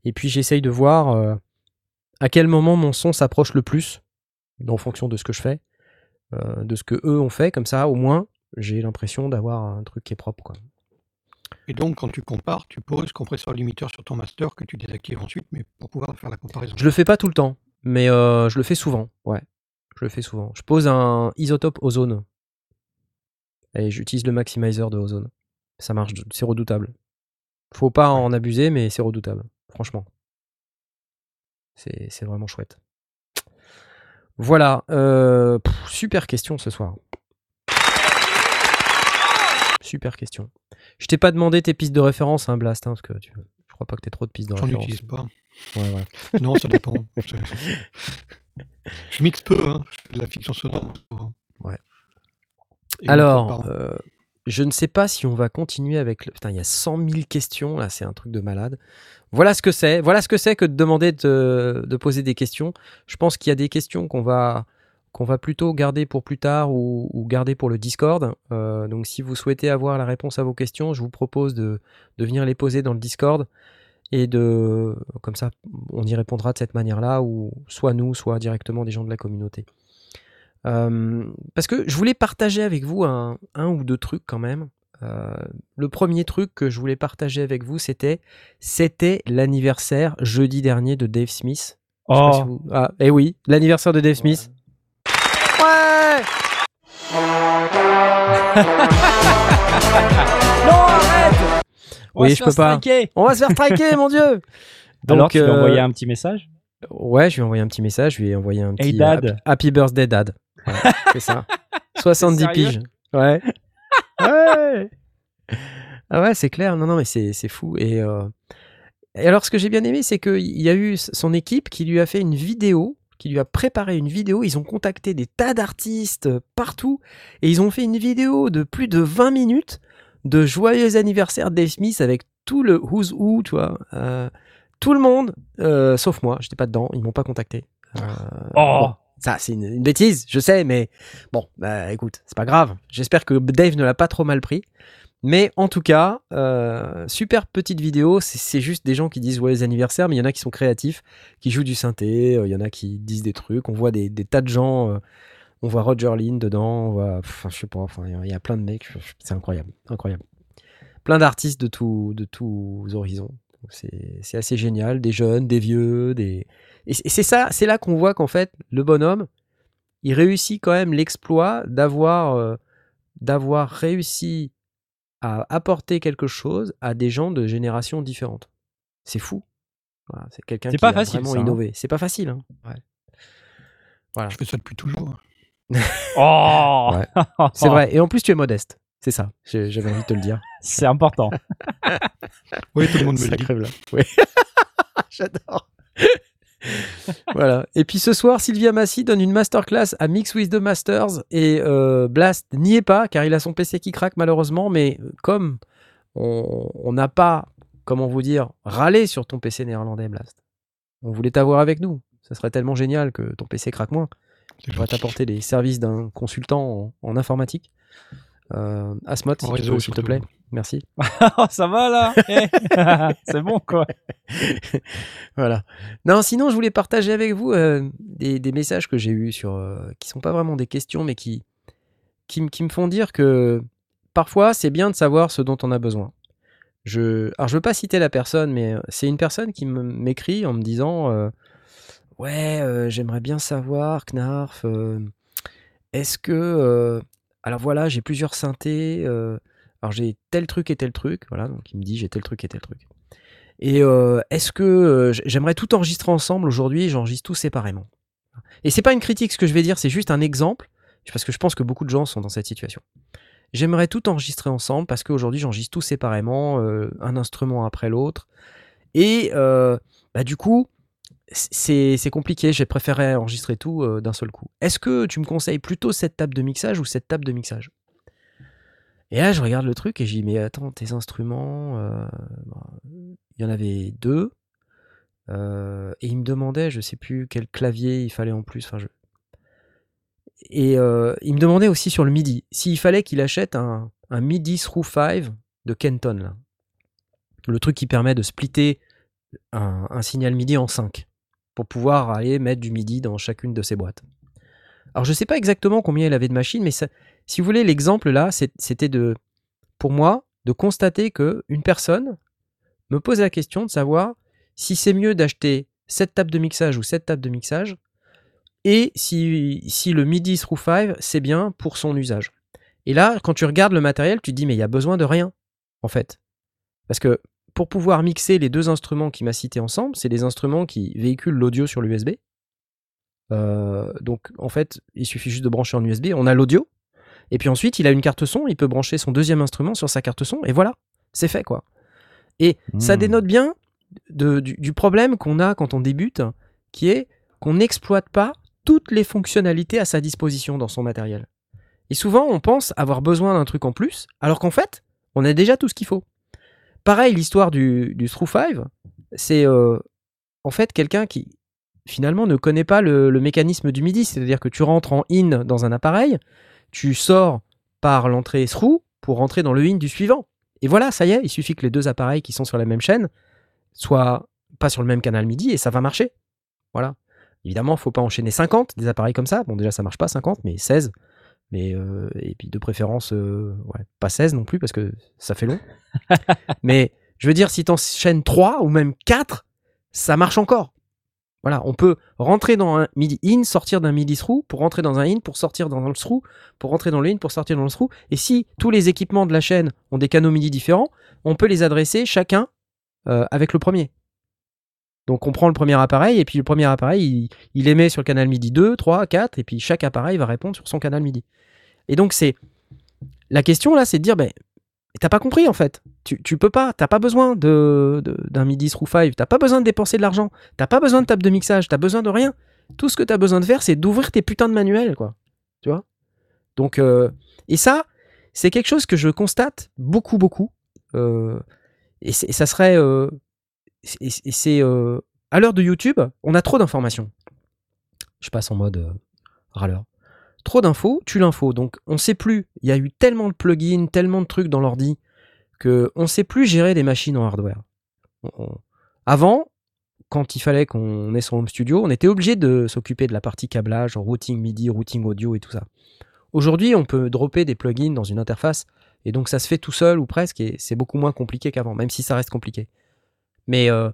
et puis j'essaye de voir euh, à quel moment mon son s'approche le plus, en fonction de ce que je fais, euh, de ce que eux ont fait, comme ça au moins j'ai l'impression d'avoir un truc qui est propre. Quoi. Et donc, quand tu compares, tu poses compresseur limiteur sur ton master que tu désactives ensuite, mais pour pouvoir faire la comparaison. Je le fais pas tout le temps, mais euh, je le fais souvent. Ouais, je le fais souvent. Je pose un isotope ozone et j'utilise le maximizer de ozone. Ça marche, c'est redoutable. Faut pas en abuser, mais c'est redoutable. Franchement, c'est vraiment chouette. Voilà, euh, pff, super question ce soir. super question. Je t'ai pas demandé tes pistes de référence, hein, Blast, hein, parce que tu... je crois pas que tu trop de pistes de J'en utilise pas. Ouais, ouais. Non, ça dépend. Je- je mixe peu, hein. je fais de la fiction sonore. Ouais. Et Alors, euh, je ne sais pas si on va continuer avec. Le... Putain, il y a 100 000 questions là, c'est un truc de malade. Voilà ce que c'est. Voilà ce que c'est que de demander de, de poser des questions. Je pense qu'il y a des questions qu'on va qu'on va plutôt garder pour plus tard ou, ou garder pour le Discord. Euh, donc, si vous souhaitez avoir la réponse à vos questions, je vous propose de, de venir les poser dans le Discord et de comme ça, on y répondra de cette manière-là ou soit nous, soit directement des gens de la communauté. Euh, parce que je voulais partager avec vous un, un ou deux trucs quand même. Euh, le premier truc que je voulais partager avec vous, c'était c'était l'anniversaire jeudi dernier de Dave Smith. Oh, si vous- Ah, eh oui, l'anniversaire de Dave Smith. Ouais non, arrête On va Oui, se je faire peux pas. striker. On va se faire striker, mon dieu Alors, tu lui as euh, envoyé un petit message? Ouais, je lui ai envoyé un petit message, je lui ai envoyé un petit Hey, Dad. happy, happy birthday dad. Voilà, c'est ça. 70 sérieux? piges. Ouais. Ouais. Ah ouais, c'est clair. Non, non, mais c'est c'est fou. Et, euh, et alors, ce que j'ai bien aimé, c'est qu'il y a eu s- son équipe qui lui a fait une vidéo, qui lui a préparé une vidéo. Ils ont contacté des tas d'artistes euh, partout et ils ont fait une vidéo de plus de 20 minutes de joyeux anniversaire Dave Smith avec tout le who's who, tu vois. euh, tout le monde, euh, sauf moi, j'étais pas dedans, ils m'ont pas contacté. Euh, Oh. bon, ça, c'est une, une bêtise, je sais, mais bon, bah écoute, c'est pas grave. J'espère que Dave ne l'a pas trop mal pris. Mais en tout cas, euh, super petite vidéo. C'est juste des gens qui disent joyeux anniversaire, mais il y en a qui sont créatifs, qui jouent du synthé, euh, il y en a qui disent des trucs. On voit des, tas de gens. euh, on voit Roger Lynn dedans, on je sais pas, il y a- plein de mecs. C'est incroyable, incroyable. Plein d'artistes de, tout, de tous horizons. C'est assez génial, des jeunes, des vieux, des. Et c'est ça, c'est là qu'on voit qu'en fait, le bonhomme, il réussit quand même l'exploit d'avoir d'avoir réussi à apporter quelque chose à des gens de générations différentes. C'est fou. Voilà, c'est quelqu'un qui pas a facile, vraiment ça, hein. innové. C'est pas facile. hein. Ouais. Voilà. Je fais ça depuis toujours. Oh Ouais. C'est vrai. Et en plus, tu es modeste. C'est ça. J'avais envie de te le dire. C'est important. Oui, tout le monde me le dit. crève là. Oui. J'adore. Voilà. Et puis ce soir, Sylvia Massy donne une masterclass à Mix with the Masters et euh, Blast n'y est pas car il a son PC qui craque malheureusement. Mais comme on n'a pas, comment vous dire, râlé sur ton PC néerlandais, Blast, on voulait t'avoir avec nous. Ça serait tellement génial que ton PC craque moins. Va gentil. t'apporter les services d'un consultant en, en informatique. Euh, si tu peux, s'il te plaît. Merci. Oh, ça va là Eh, C'est bon quoi. voilà. Non, sinon, je voulais partager avec vous euh, des, des messages que j'ai eus sur, euh, qui sont pas vraiment des questions, mais qui, qui, me- qui me font dire que parfois, c'est bien de savoir ce dont on a besoin. Je, alors, je veux pas citer la personne, mais euh, c'est une personne qui m'écrit en me disant euh, Ouais, j'aimerais bien savoir, Knarf, est-ce que. alors voilà, j'ai plusieurs synthés. Alors j'ai tel truc et tel truc. Voilà, donc il me dit j'ai tel truc et tel truc. Et euh, est-ce que euh, j'aimerais tout enregistrer ensemble aujourd'hui J'enregistre tout séparément? Et c'est pas une critique ce que je vais dire, c'est juste un exemple, parce que je pense que beaucoup de gens sont dans cette situation. J'aimerais tout enregistrer ensemble parce qu'aujourd'hui j'enregistre tout séparément, euh, un instrument après l'autre. Et bah, du coup, c'est c'est compliqué, j'ai préféré enregistrer tout d'un seul coup. Est-ce que tu me conseilles plutôt cette table de mixage ou cette table de mixage? Et là, je regarde le truc et je dis, mais attends, tes instruments, euh, bah, il y en avait deux. euh, et il me demandait, je sais plus quel clavier il fallait en plus. Je... Et euh, il me demandait aussi sur le MIDI, s'il fallait qu'il achète un, MIDI Through 5 de Kenton. Le truc qui permet de splitter un, signal MIDI en 5 pour pouvoir aller mettre du MIDI dans chacune de ces boîtes. Alors je sais pas exactement combien il avait de machines, mais ça- si vous voulez, l'exemple là, c'était de, pour moi, de constater que une personne me pose la question de savoir si c'est mieux d'acheter cette table de mixage ou cette table de mixage, et si, le MIDI through 5 c'est bien pour son usage. Et là, quand tu regardes le matériel, tu te dis mais il y a besoin de rien, en fait. Parce que pour pouvoir mixer les deux instruments qu'il m'a cités ensemble, c'est des instruments qui véhiculent l'audio sur l'USB. Euh, donc en fait, il suffit juste de brancher en USB. On a l'audio, Et puis ensuite, il a une carte son, il peut brancher son deuxième instrument sur sa carte son, et voilà, c'est fait quoi. Et ça Hmm. dénote bien de- du, du problème qu'on a quand on débute, qui est qu'on n'exploite pas toutes les fonctionnalités à sa disposition dans son matériel. Et souvent, on pense avoir besoin d'un truc en plus, alors qu'en fait, on a déjà tout ce qu'il faut. Pareil, l'histoire du, du Through 5, c'est euh, en fait quelqu'un qui finalement ne connaît pas le, le mécanisme du MIDI, c'est-à-dire que tu rentres en in dans un appareil, tu sors par l'entrée through pour rentrer dans le in du suivant. Et voilà, ça y est, il suffit que les deux appareils qui sont sur la même chaîne soient pas sur le même canal MIDI et ça va marcher. Voilà. Évidemment, faut pas enchaîner 50 des appareils comme ça. Bon, déjà, ça marche pas 50, mais 16. Mais, euh, et puis de préférence, euh, ouais, pas 16 non plus parce que ça fait long. mais je veux dire, si tu enchaînes 3 ou même 4, ça marche encore. Voilà, on peut rentrer dans un MIDI in, sortir d'un MIDI through, pour rentrer dans un in, pour sortir dans le through, pour rentrer dans le in, pour sortir dans le through. Et si tous les équipements de la chaîne ont des canaux MIDI différents, on peut les adresser chacun euh, avec le premier. Donc on prend le premier appareil, et puis le premier appareil, il, il émet sur le canal MIDI 2, 3, 4, et puis chaque appareil va répondre sur son canal MIDI. Et donc c'est... La question là, c'est de dire, ben, t'as pas compris en fait. Tu, peux pas, t'as pas besoin de, d'un MIDI through 5, t'as pas besoin de dépenser de l'argent, t'as pas besoin de table de mixage, t'as besoin de rien. Tout ce que t'as besoin de faire, c'est d'ouvrir tes putains de manuels, quoi. Tu vois? Donc, euh, et ça, c'est quelque chose que je constate beaucoup, beaucoup. Euh, et, ça serait. euh, et c'est. à l'heure de YouTube, on a trop d'informations. Je passe en mode râleur. Trop d'infos, tue l'info. Donc, on sait plus. Il y a eu tellement de plugins, tellement de trucs dans l'ordi que on sait plus gérer des machines en hardware. Avant, quand il fallait qu'on ait son home studio, on était obligé de s'occuper de la partie câblage, routing MIDI, routing audio et tout ça. Aujourd'hui, on peut dropper des plugins dans une interface et donc ça se fait tout seul ou presque et c'est beaucoup moins compliqué qu'avant, même si ça reste compliqué. Mais euh,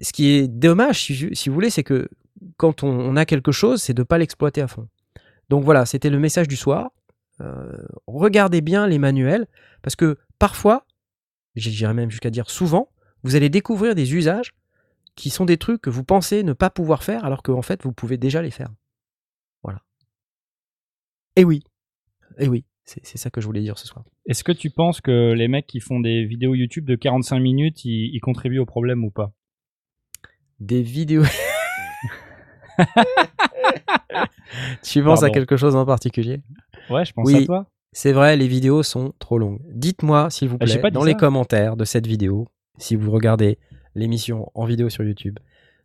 ce qui est dommage, si vous voulez, c'est que quand on, on a quelque chose, c'est de ne pas l'exploiter à fond. Donc voilà, c'était le message du soir. Euh, regardez bien les manuels parce que parfois, j'irais même jusqu'à dire souvent, vous allez découvrir des usages qui sont des trucs que vous pensez ne pas pouvoir faire alors qu'en fait vous pouvez déjà les faire. Voilà. Et oui, et oui, c'est c'est ça que je voulais dire ce soir. Est-ce que tu penses que les mecs qui font des vidéos YouTube de 45 minutes, ils, ils contribuent au problème ou pas? Des vidéos. tu penses à quelque chose en particulier? Ouais, je pense Oui. à toi. C'est vrai, les vidéos sont trop longues. Dites-moi, s'il vous Ah, plaît, dans ça. les commentaires de cette vidéo, si vous regardez l'émission en vidéo sur YouTube,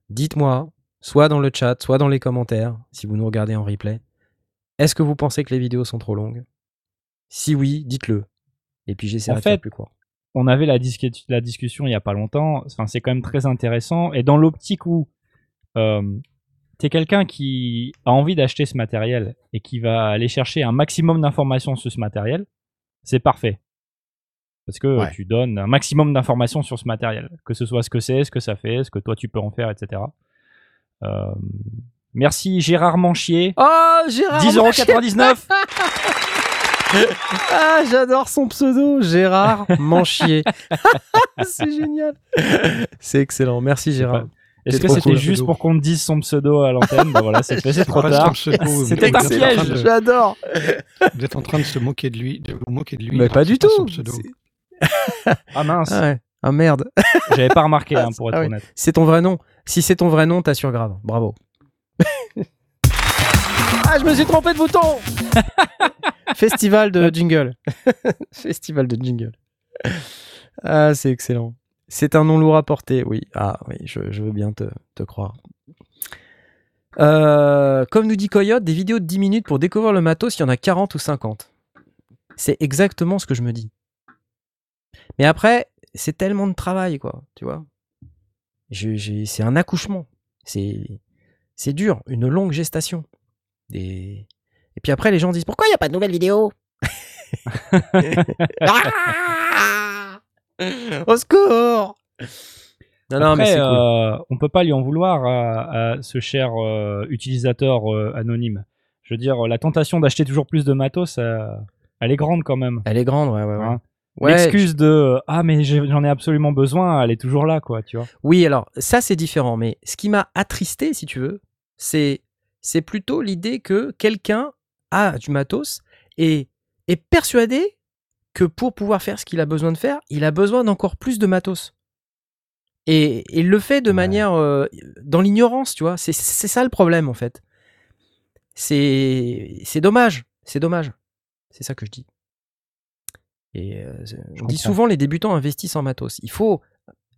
dites-moi, soit dans le chat, soit dans les commentaires, si vous nous regardez en replay, est-ce que vous pensez que les vidéos sont trop longues? Si oui, dites-le. Et puis j'essaierai En de faire fait, plus court. on avait la, discussion il y a pas longtemps. Enfin, c'est quand même très intéressant. Et dans l'optique où euh, t'es quelqu'un qui a envie d'acheter ce matériel et qui va aller chercher un maximum d'informations sur ce matériel, c'est parfait. Parce que Ouais. tu donnes un maximum d'informations sur ce matériel, que ce soit ce que c'est, ce que ça fait, ce que toi tu peux en faire, etc. Euh, merci Gérard Manchier. Oh, Gérard 10,99€ Ah, j'adore son pseudo, Gérard Manchier. C'est génial. C'est excellent. Merci Gérard. Est-ce que c'était cool. juste pour qu'on te dise son pseudo à l'antenne Bah voilà, c'est trop tard. C'était un piège. J'adore. Vous êtes en train de se moquer de lui, de vous moquer de lui. Mais pas du tout. Ah mince, Ah, ouais. ah merde. j'avais pas remarqué hein, pour être Ah oui. honnête. C'est ton vrai nom. Si c'est ton vrai nom, t'assures grave. Bravo. ah, je me suis trompé de bouton. Festival de jingle. Festival de jingle. Ah, c'est excellent. C'est un nom lourd à porter, oui. Ah, oui, je, je veux bien te, te croire. Euh, comme nous dit Coyote, des vidéos de 10 minutes pour découvrir le matos, il y en a 40 ou 50. C'est exactement ce que je me dis. Mais après, c'est tellement de travail, quoi, tu vois. C'est un accouchement. C'est, c'est dur, une longue gestation. Des... Et puis après, les gens disent pourquoi il n'y a pas de nouvelles vidéos? Ah Au secours Non, non, mais Après, c'est cool. euh, on peut pas lui en vouloir à, à ce cher euh, utilisateur euh, anonyme. Je veux dire, la tentation d'acheter toujours plus de matos, euh, elle est grande quand même. Elle est grande, ouais, ouais, ouais. Hein? Ouais, L'excuse de ah mais j'en ai absolument besoin, elle est toujours là quoi, tu vois. Oui, alors ça c'est différent, mais ce qui m'a attristé, si tu veux, c'est c'est plutôt l'idée que quelqu'un a du matos et est persuadé que pour pouvoir faire ce qu'il a besoin de faire, il a besoin d'encore plus de matos. Et, il le fait de Ouais. manière euh, dans l'ignorance, tu vois. C'est ça le problème en fait. C'est c'est dommage, c'est dommage. C'est ça que je dis. Et euh, on dit souvent les débutants investissent en matos. Il faut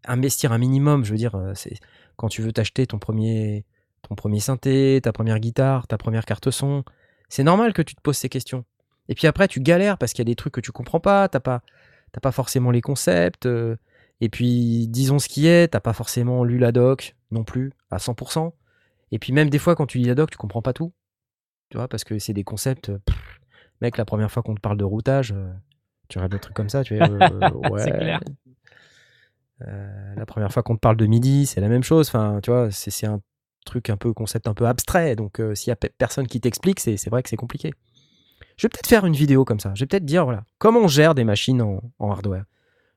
investir un minimum. Je veux dire, euh, c'est quand tu veux t'acheter ton premier ton premier synthé, ta première guitare, ta première carte son. C'est normal que tu te poses ces questions. Et puis après, tu galères parce qu'il y a des trucs que tu comprends pas. T'as pas t'as pas forcément les concepts. euh, et puis, disons ce qui est, t'as pas forcément lu la doc non plus à 100%. Et puis même des fois, quand tu lis la doc, tu comprends pas tout. Tu vois, parce que c'est des concepts. euh, pff, mec, la première fois qu'on te parle de routage, euh, tu regardes des trucs comme ça, tu euh, ouais. C'est clair. La première fois qu'on te parle de midi, c'est la même chose. Enfin, tu vois, c'est c'est un truc un peu concept un peu abstrait. Donc, s'il y a pe- personne qui t'explique, c'est vrai que c'est compliqué. Je vais peut-être faire une vidéo comme ça. Je vais peut-être dire voilà comment on gère des machines en, en hardware.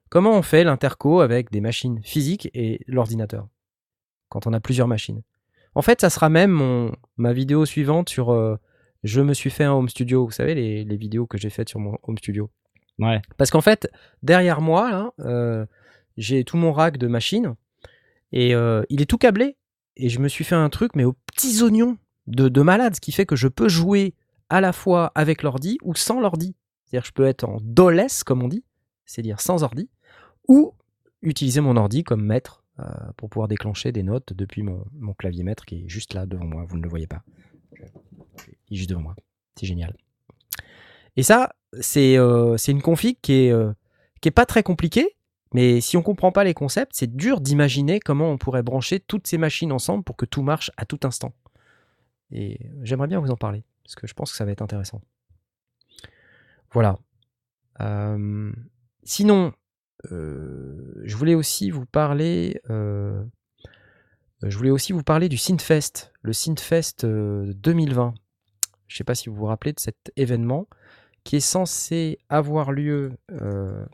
Comment on fait l'interco avec des machines physiques et l'ordinateur quand on a plusieurs machines. En fait, ça sera même mon, ma vidéo suivante sur euh, je me suis fait un home studio. Vous savez les, les vidéos que j'ai faites sur mon home studio. Ouais. Parce qu'en fait, derrière moi, là, euh, j'ai tout mon rack de machines et euh, il est tout câblé. Et je me suis fait un truc, mais aux petits oignons de, de malade, ce qui fait que je peux jouer à la fois avec l'ordi ou sans l'ordi. C'est-à-dire que je peux être en DOLES, comme on dit, c'est-à-dire sans ordi, ou utiliser mon ordi comme maître euh, pour pouvoir déclencher des notes depuis mon, clavier maître qui est juste là devant moi. Vous ne le voyez pas. Il est juste devant moi. C'est génial. Et ça, c'est euh, une config qui est, euh, qui est pas très compliquée, mais si on comprend pas les concepts, c'est dur d'imaginer comment on pourrait brancher toutes ces machines ensemble pour que tout marche à tout instant. Et j'aimerais bien vous en parler, parce que je pense que ça va être intéressant. Voilà. Euh, sinon, euh, je voulais aussi vous parler. euh, je voulais aussi vous parler du Synthfest, le Synthfest euh, 2020. Je ne sais pas si vous vous rappelez de cet événement qui est censé avoir lieu euh,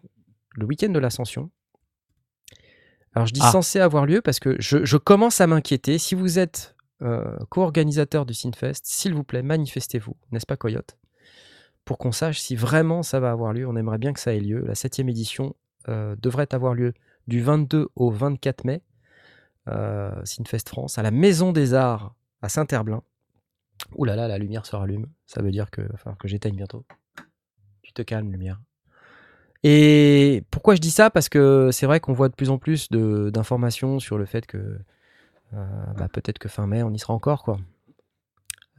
le week-end de l'Ascension. Alors je dis Ah. censé avoir lieu parce que je, je commence à m'inquiéter. Si vous êtes euh, co-organisateur du Synfest, s'il vous plaît, manifestez-vous, n'est-ce pas Coyote? Pour qu'on sache si vraiment ça va avoir lieu. On aimerait bien que ça ait lieu. La septième édition euh, devrait avoir lieu du 22 au 24 mai. Euh, Synfest France, à la Maison des Arts à Saint-Herblain. Ouh là là, la lumière se rallume. Ça veut dire que, enfin, que j'éteigne bientôt. Tu te calmes, lumière. Et pourquoi je dis ça? Parce que c'est vrai qu'on voit de plus en plus d'informations sur le fait que bah, peut-être que fin mai, on y sera encore. quoi.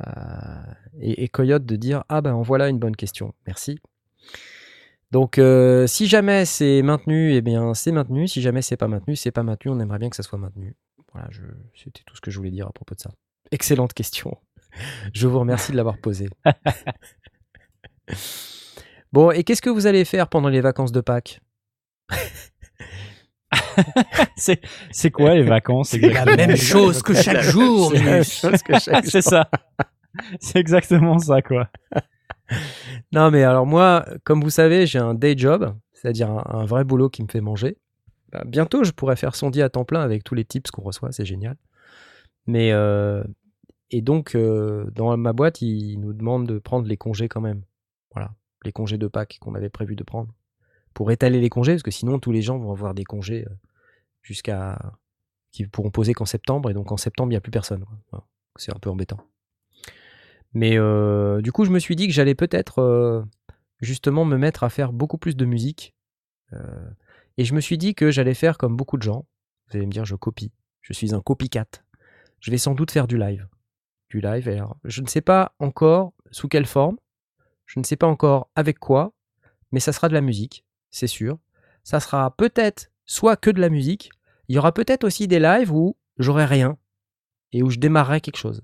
Euh, et, et Coyote de dire Ah ben voilà une bonne question. Merci. Donc euh, si jamais c'est maintenu, eh bien c'est maintenu. Si jamais c'est pas maintenu, c'est pas maintenu. On aimerait bien que ça soit maintenu. Voilà, je- c'était tout ce que je voulais dire à propos de ça. Excellente question. Je vous remercie de l'avoir posée. bon, et qu'est-ce que vous allez faire pendant les vacances de Pâques? c'est quoi les vacances C'est la même chose que chaque jour, C'est ça. C'est exactement ça, quoi. Non, mais alors moi, comme vous savez, j'ai un day job, c'est-à-dire un, un vrai boulot qui me fait manger. Bah, bientôt, je pourrais faire sondier à temps plein avec tous les tips qu'on reçoit, c'est génial. Mais euh, et donc, euh, dans ma boîte, ils nous demandent de prendre les congés quand même. Voilà, les congés de Pâques qu'on avait prévu de prendre pour étaler les congés, parce que sinon tous les gens vont avoir des congés euh, jusqu'à qui pourront poser qu'en septembre, et donc en septembre il n'y a plus personne. C'est un peu embêtant. Mais euh, du coup, je me suis dit que j'allais peut-être euh, justement me mettre à faire beaucoup plus de musique. Et je me suis dit que j'allais faire comme beaucoup de gens. Vous allez me dire, je copie. Je suis un copycat. Je vais sans doute faire du live. Du live. Alors, je ne sais pas encore sous quelle forme. Je ne sais pas encore avec quoi. Mais ça sera de la musique, c'est sûr. Ça sera peut-être soit que de la musique. Il y aura peut-être aussi des lives où j'aurai rien et où je démarrerai quelque chose.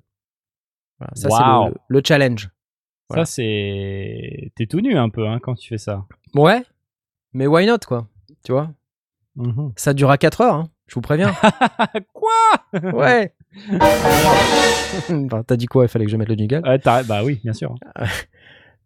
Voilà, ça c'est Waouh. le, le challenge. Voilà. Ça, c'est. T'es tout nu un peu hein, quand tu fais ça. Ouais, mais why not quoi Tu vois? Mhm. Ça durera 4 heures, hein, je vous préviens. quoi? Ouais Enfin, T'as dit quoi? Il fallait que je mette le jingle Bah oui, bien sûr.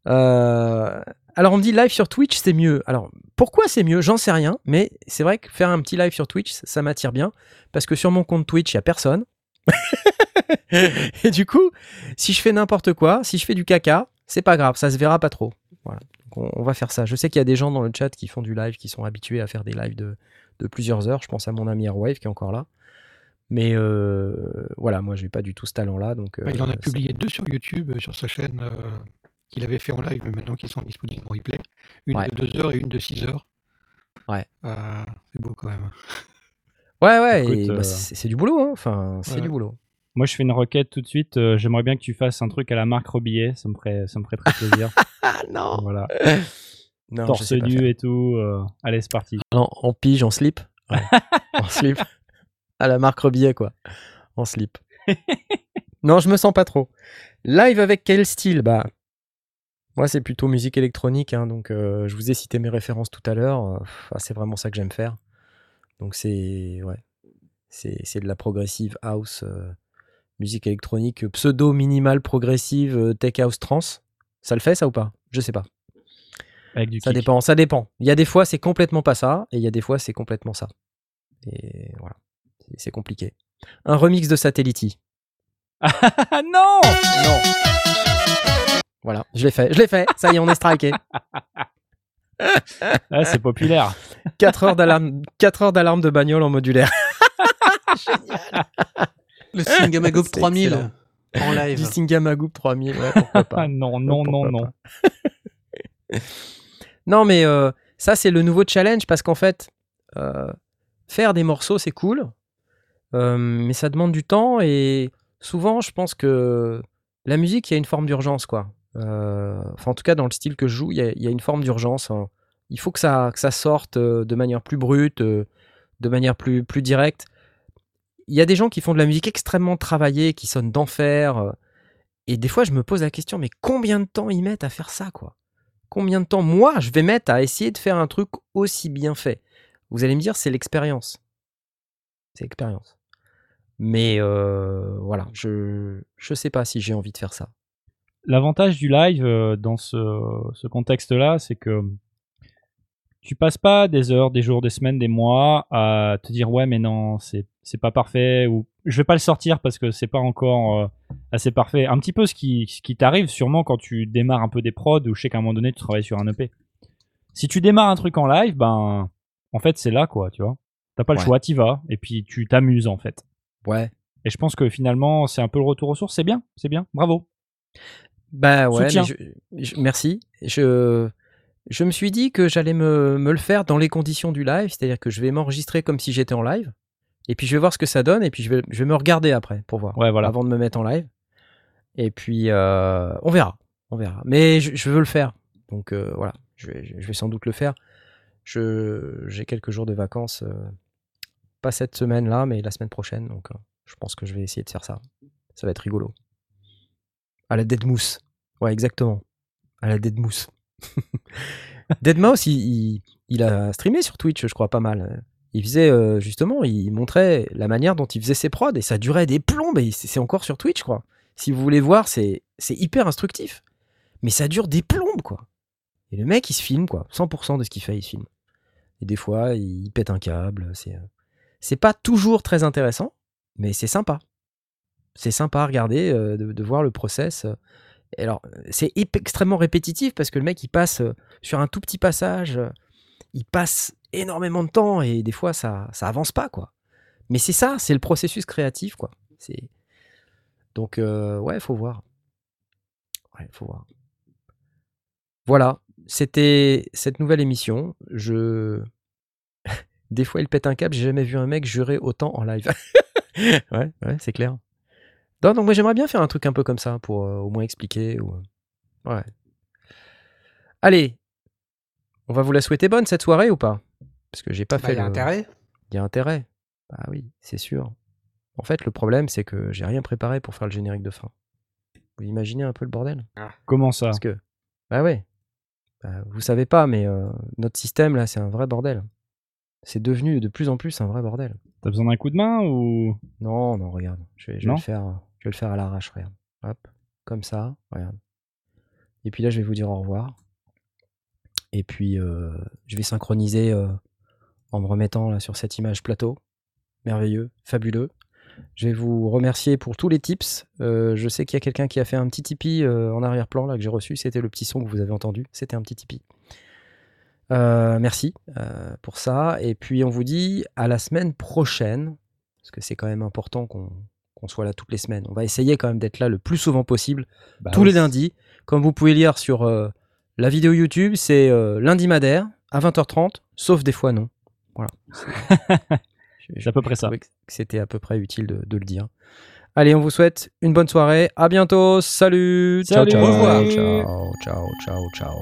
Euh, Alors on me dit live sur Twitch c'est mieux. Alors pourquoi c'est mieux? J'en sais rien, mais c'est vrai que faire un petit live sur Twitch ça, m'attire bien parce que sur mon compte Twitch il y a personne. Et du coup, si je fais n'importe quoi, si je fais du caca, c'est pas grave, ça se verra pas trop. Voilà. Donc, on, on va faire ça. Je sais qu'il y a des gens dans le chat qui font du live, qui sont habitués à faire des lives de, de plusieurs heures. Je pense à mon ami Airwave qui est encore là. Mais euh, voilà, moi, j'ai pas du tout ce talent-là. Donc, Bah, il en euh, a ça- publié deux sur YouTube, euh, sur sa chaîne, euh, qu'il avait fait en live, mais maintenant qui sont disponibles en replay. Une Ouais. de 2 heures et une de 6 heures. Ouais. Euh, c'est beau quand même. Ouais, ouais, Écoute, et, bah, euh, c'est c'est du boulot. hein. Enfin, c'est Ouais. du boulot. Moi, je fais une requête tout de suite. euh, J'aimerais bien que tu fasses un truc à la marque Rebillet. Ça me ferait, ça me ferait très plaisir. Ah non voilà. Non, Torse nu et tout. euh, Allez, c'est parti. Non, en pige, en slip. en slip. À la marque Rebillet, quoi. En slip. non, je me sens pas trop. Live avec quel style? Bah, moi, c'est plutôt musique électronique. hein, donc, euh, je vous ai cité mes références tout à l'heure. euh, ah, c'est vraiment ça que j'aime faire. Donc, c'est ouais, c'est de la progressive house, euh, musique électronique, pseudo minimal progressive, tech house trance. Ça le fait, ça ou pas? Je sais pas. Avec du Ça kick. dépend, ça dépend. Il y a des fois, c'est complètement pas ça, et il y a des fois, c'est complètement ça. Et voilà, C'est- compliqué. Un remix de Satellity. Ah non Non. Voilà, je l'ai fait, je l'ai fait. Ça y est, on est striké. Ah, C'est populaire. 4 heures d'alarme, 4 heures d'alarme de bagnole en modulaire. Le Singamagoop C'est 3000 excellent. en Du live. Singamagoop 3000, ouais, pourquoi pas. Ah non, non, non, Pourquoi non. pas. Non, mais euh, ça, c'est le nouveau challenge parce qu'en fait, euh, faire des morceaux, c'est cool, euh, mais ça demande du temps et souvent, je pense que la musique, il y a une forme d'urgence, quoi. Euh, Enfin, en tout cas, dans le style que je joue, il y a, une forme d'urgence. hein. Il faut que ça, sorte euh, de manière plus brute, euh, de manière plus, directe. Il y a des gens qui font de la musique extrêmement travaillée, qui sonne d'enfer. et des fois, je me pose la question, mais combien de temps ils mettent à faire ça, quoi? Combien de temps, moi, je vais mettre à essayer de faire un truc aussi bien fait? Vous allez me dire, c'est l'expérience. C'est l'expérience. Mais voilà, je je sais pas si j'ai envie de faire ça. L'avantage du live euh, dans ce, ce contexte-là, c'est que tu passes pas des heures, des jours, des semaines, des mois à te dire ouais mais non c'est c'est pas parfait ou je vais pas le sortir parce que c'est pas encore euh, assez parfait. Un petit peu ce qui ce qui t'arrive sûrement quand tu démarres un peu des prods ou je sais qu'à un moment donné tu travailles sur un EP. Si tu démarres un truc en live, ben en fait c'est là quoi, tu vois. T'as pas le Ouais. choix, t'y vas et puis tu t'amuses en fait. Ouais. Et je pense que finalement c'est un peu le retour aux sources, c'est bien, c'est bien, bravo. Bah ouais, Soutien. mais je- je- merci. Je, je me suis dit que j'allais me, me le faire dans les conditions du live, c'est-à-dire que je vais m'enregistrer comme si j'étais en live, et puis je vais voir ce que ça donne, et puis je vais, je vais me regarder après pour voir, Ouais voilà. avant de me mettre en live. Et puis euh, on verra, on verra. Mais je, je veux le faire, donc euh, voilà, je vais, je vais sans doute le faire. J'ai quelques jours de vacances, euh, pas cette semaine-là, mais la semaine prochaine, donc je pense que je vais essayer de faire ça. Ça va être rigolo. À la Deadmousse. Ouais, exactement. À la Deadmousse. Deadmau5, il, il, il a streamé sur Twitch, je crois, pas mal. Il faisait, euh, justement, il montrait la manière dont il faisait ses prods et ça durait des plombes et c'est encore sur Twitch, je crois. Si vous voulez voir, c'est hyper instructif. Mais ça dure des plombes, quoi. Et le mec, il se filme, quoi. 100% de ce qu'il fait, il se filme. Et des fois, il pète un câble. C'est pas toujours très intéressant, mais c'est sympa. C'est sympa à regarder, euh, de, voir le process. alors, c'est extrêmement répétitif parce que le mec, il passe euh, sur un tout petit passage, euh, il passe énormément de temps et des fois, ça, ça avance pas, quoi. Mais c'est ça, c'est le processus créatif, quoi. C'est donc ouais, faut voir. Faut voir. Voilà, c'était cette nouvelle émission. Je des fois, il pète un câble. J'ai jamais vu un mec jurer autant en live. ouais, c'est clair. Non, donc moi j'aimerais bien faire un truc un peu comme ça pour euh, au moins expliquer. Ou... euh, Ouais. Allez, on va vous la souhaiter bonne cette soirée ou pas? Parce que j'ai pas Bah, fait. il y a le- intérêt. Il y a intérêt. Bah oui, c'est sûr. En fait, le problème c'est que j'ai rien préparé pour faire le générique de fin. Vous imaginez un peu le bordel? Comment ça? Parce que, bah ouais. Bah, vous savez pas, mais euh, notre système là, c'est un vrai bordel. C'est devenu de plus en plus un vrai bordel. T'as besoin d'un coup de main ou? Non, non, regarde. Je vais, je vais Non? le faire. Je vais le faire à l'arrache, regarde. Hop, comme ça, regarde. Et puis là, je vais vous dire au revoir. Et puis, euh, je vais synchroniser euh, en me remettant là sur cette image plateau. Merveilleux, fabuleux. Je vais vous remercier pour tous les tips. Euh, je sais qu'il y a quelqu'un qui a fait un petit Tipeee en arrière-plan là que j'ai reçu. C'était le petit son que vous avez entendu. C'était un petit Tipeee. Merci pour ça. Et puis on vous dit à la semaine prochaine, parce que c'est quand même important qu'on qu'on soit là toutes les semaines. On va essayer quand même d'être là le plus souvent possible, Bah tous oui. les lundis. Comme vous pouvez lire sur euh, la vidéo YouTube, c'est euh, lundi madère à 20h30, sauf des fois non. Voilà. C'est à peu près ça. c'était à peu près utile de, de le dire. Allez, on vous souhaite une bonne soirée. À bientôt. Salut. Salut. Ciao, ciao. Au revoir. Ciao, ciao, ciao, ciao.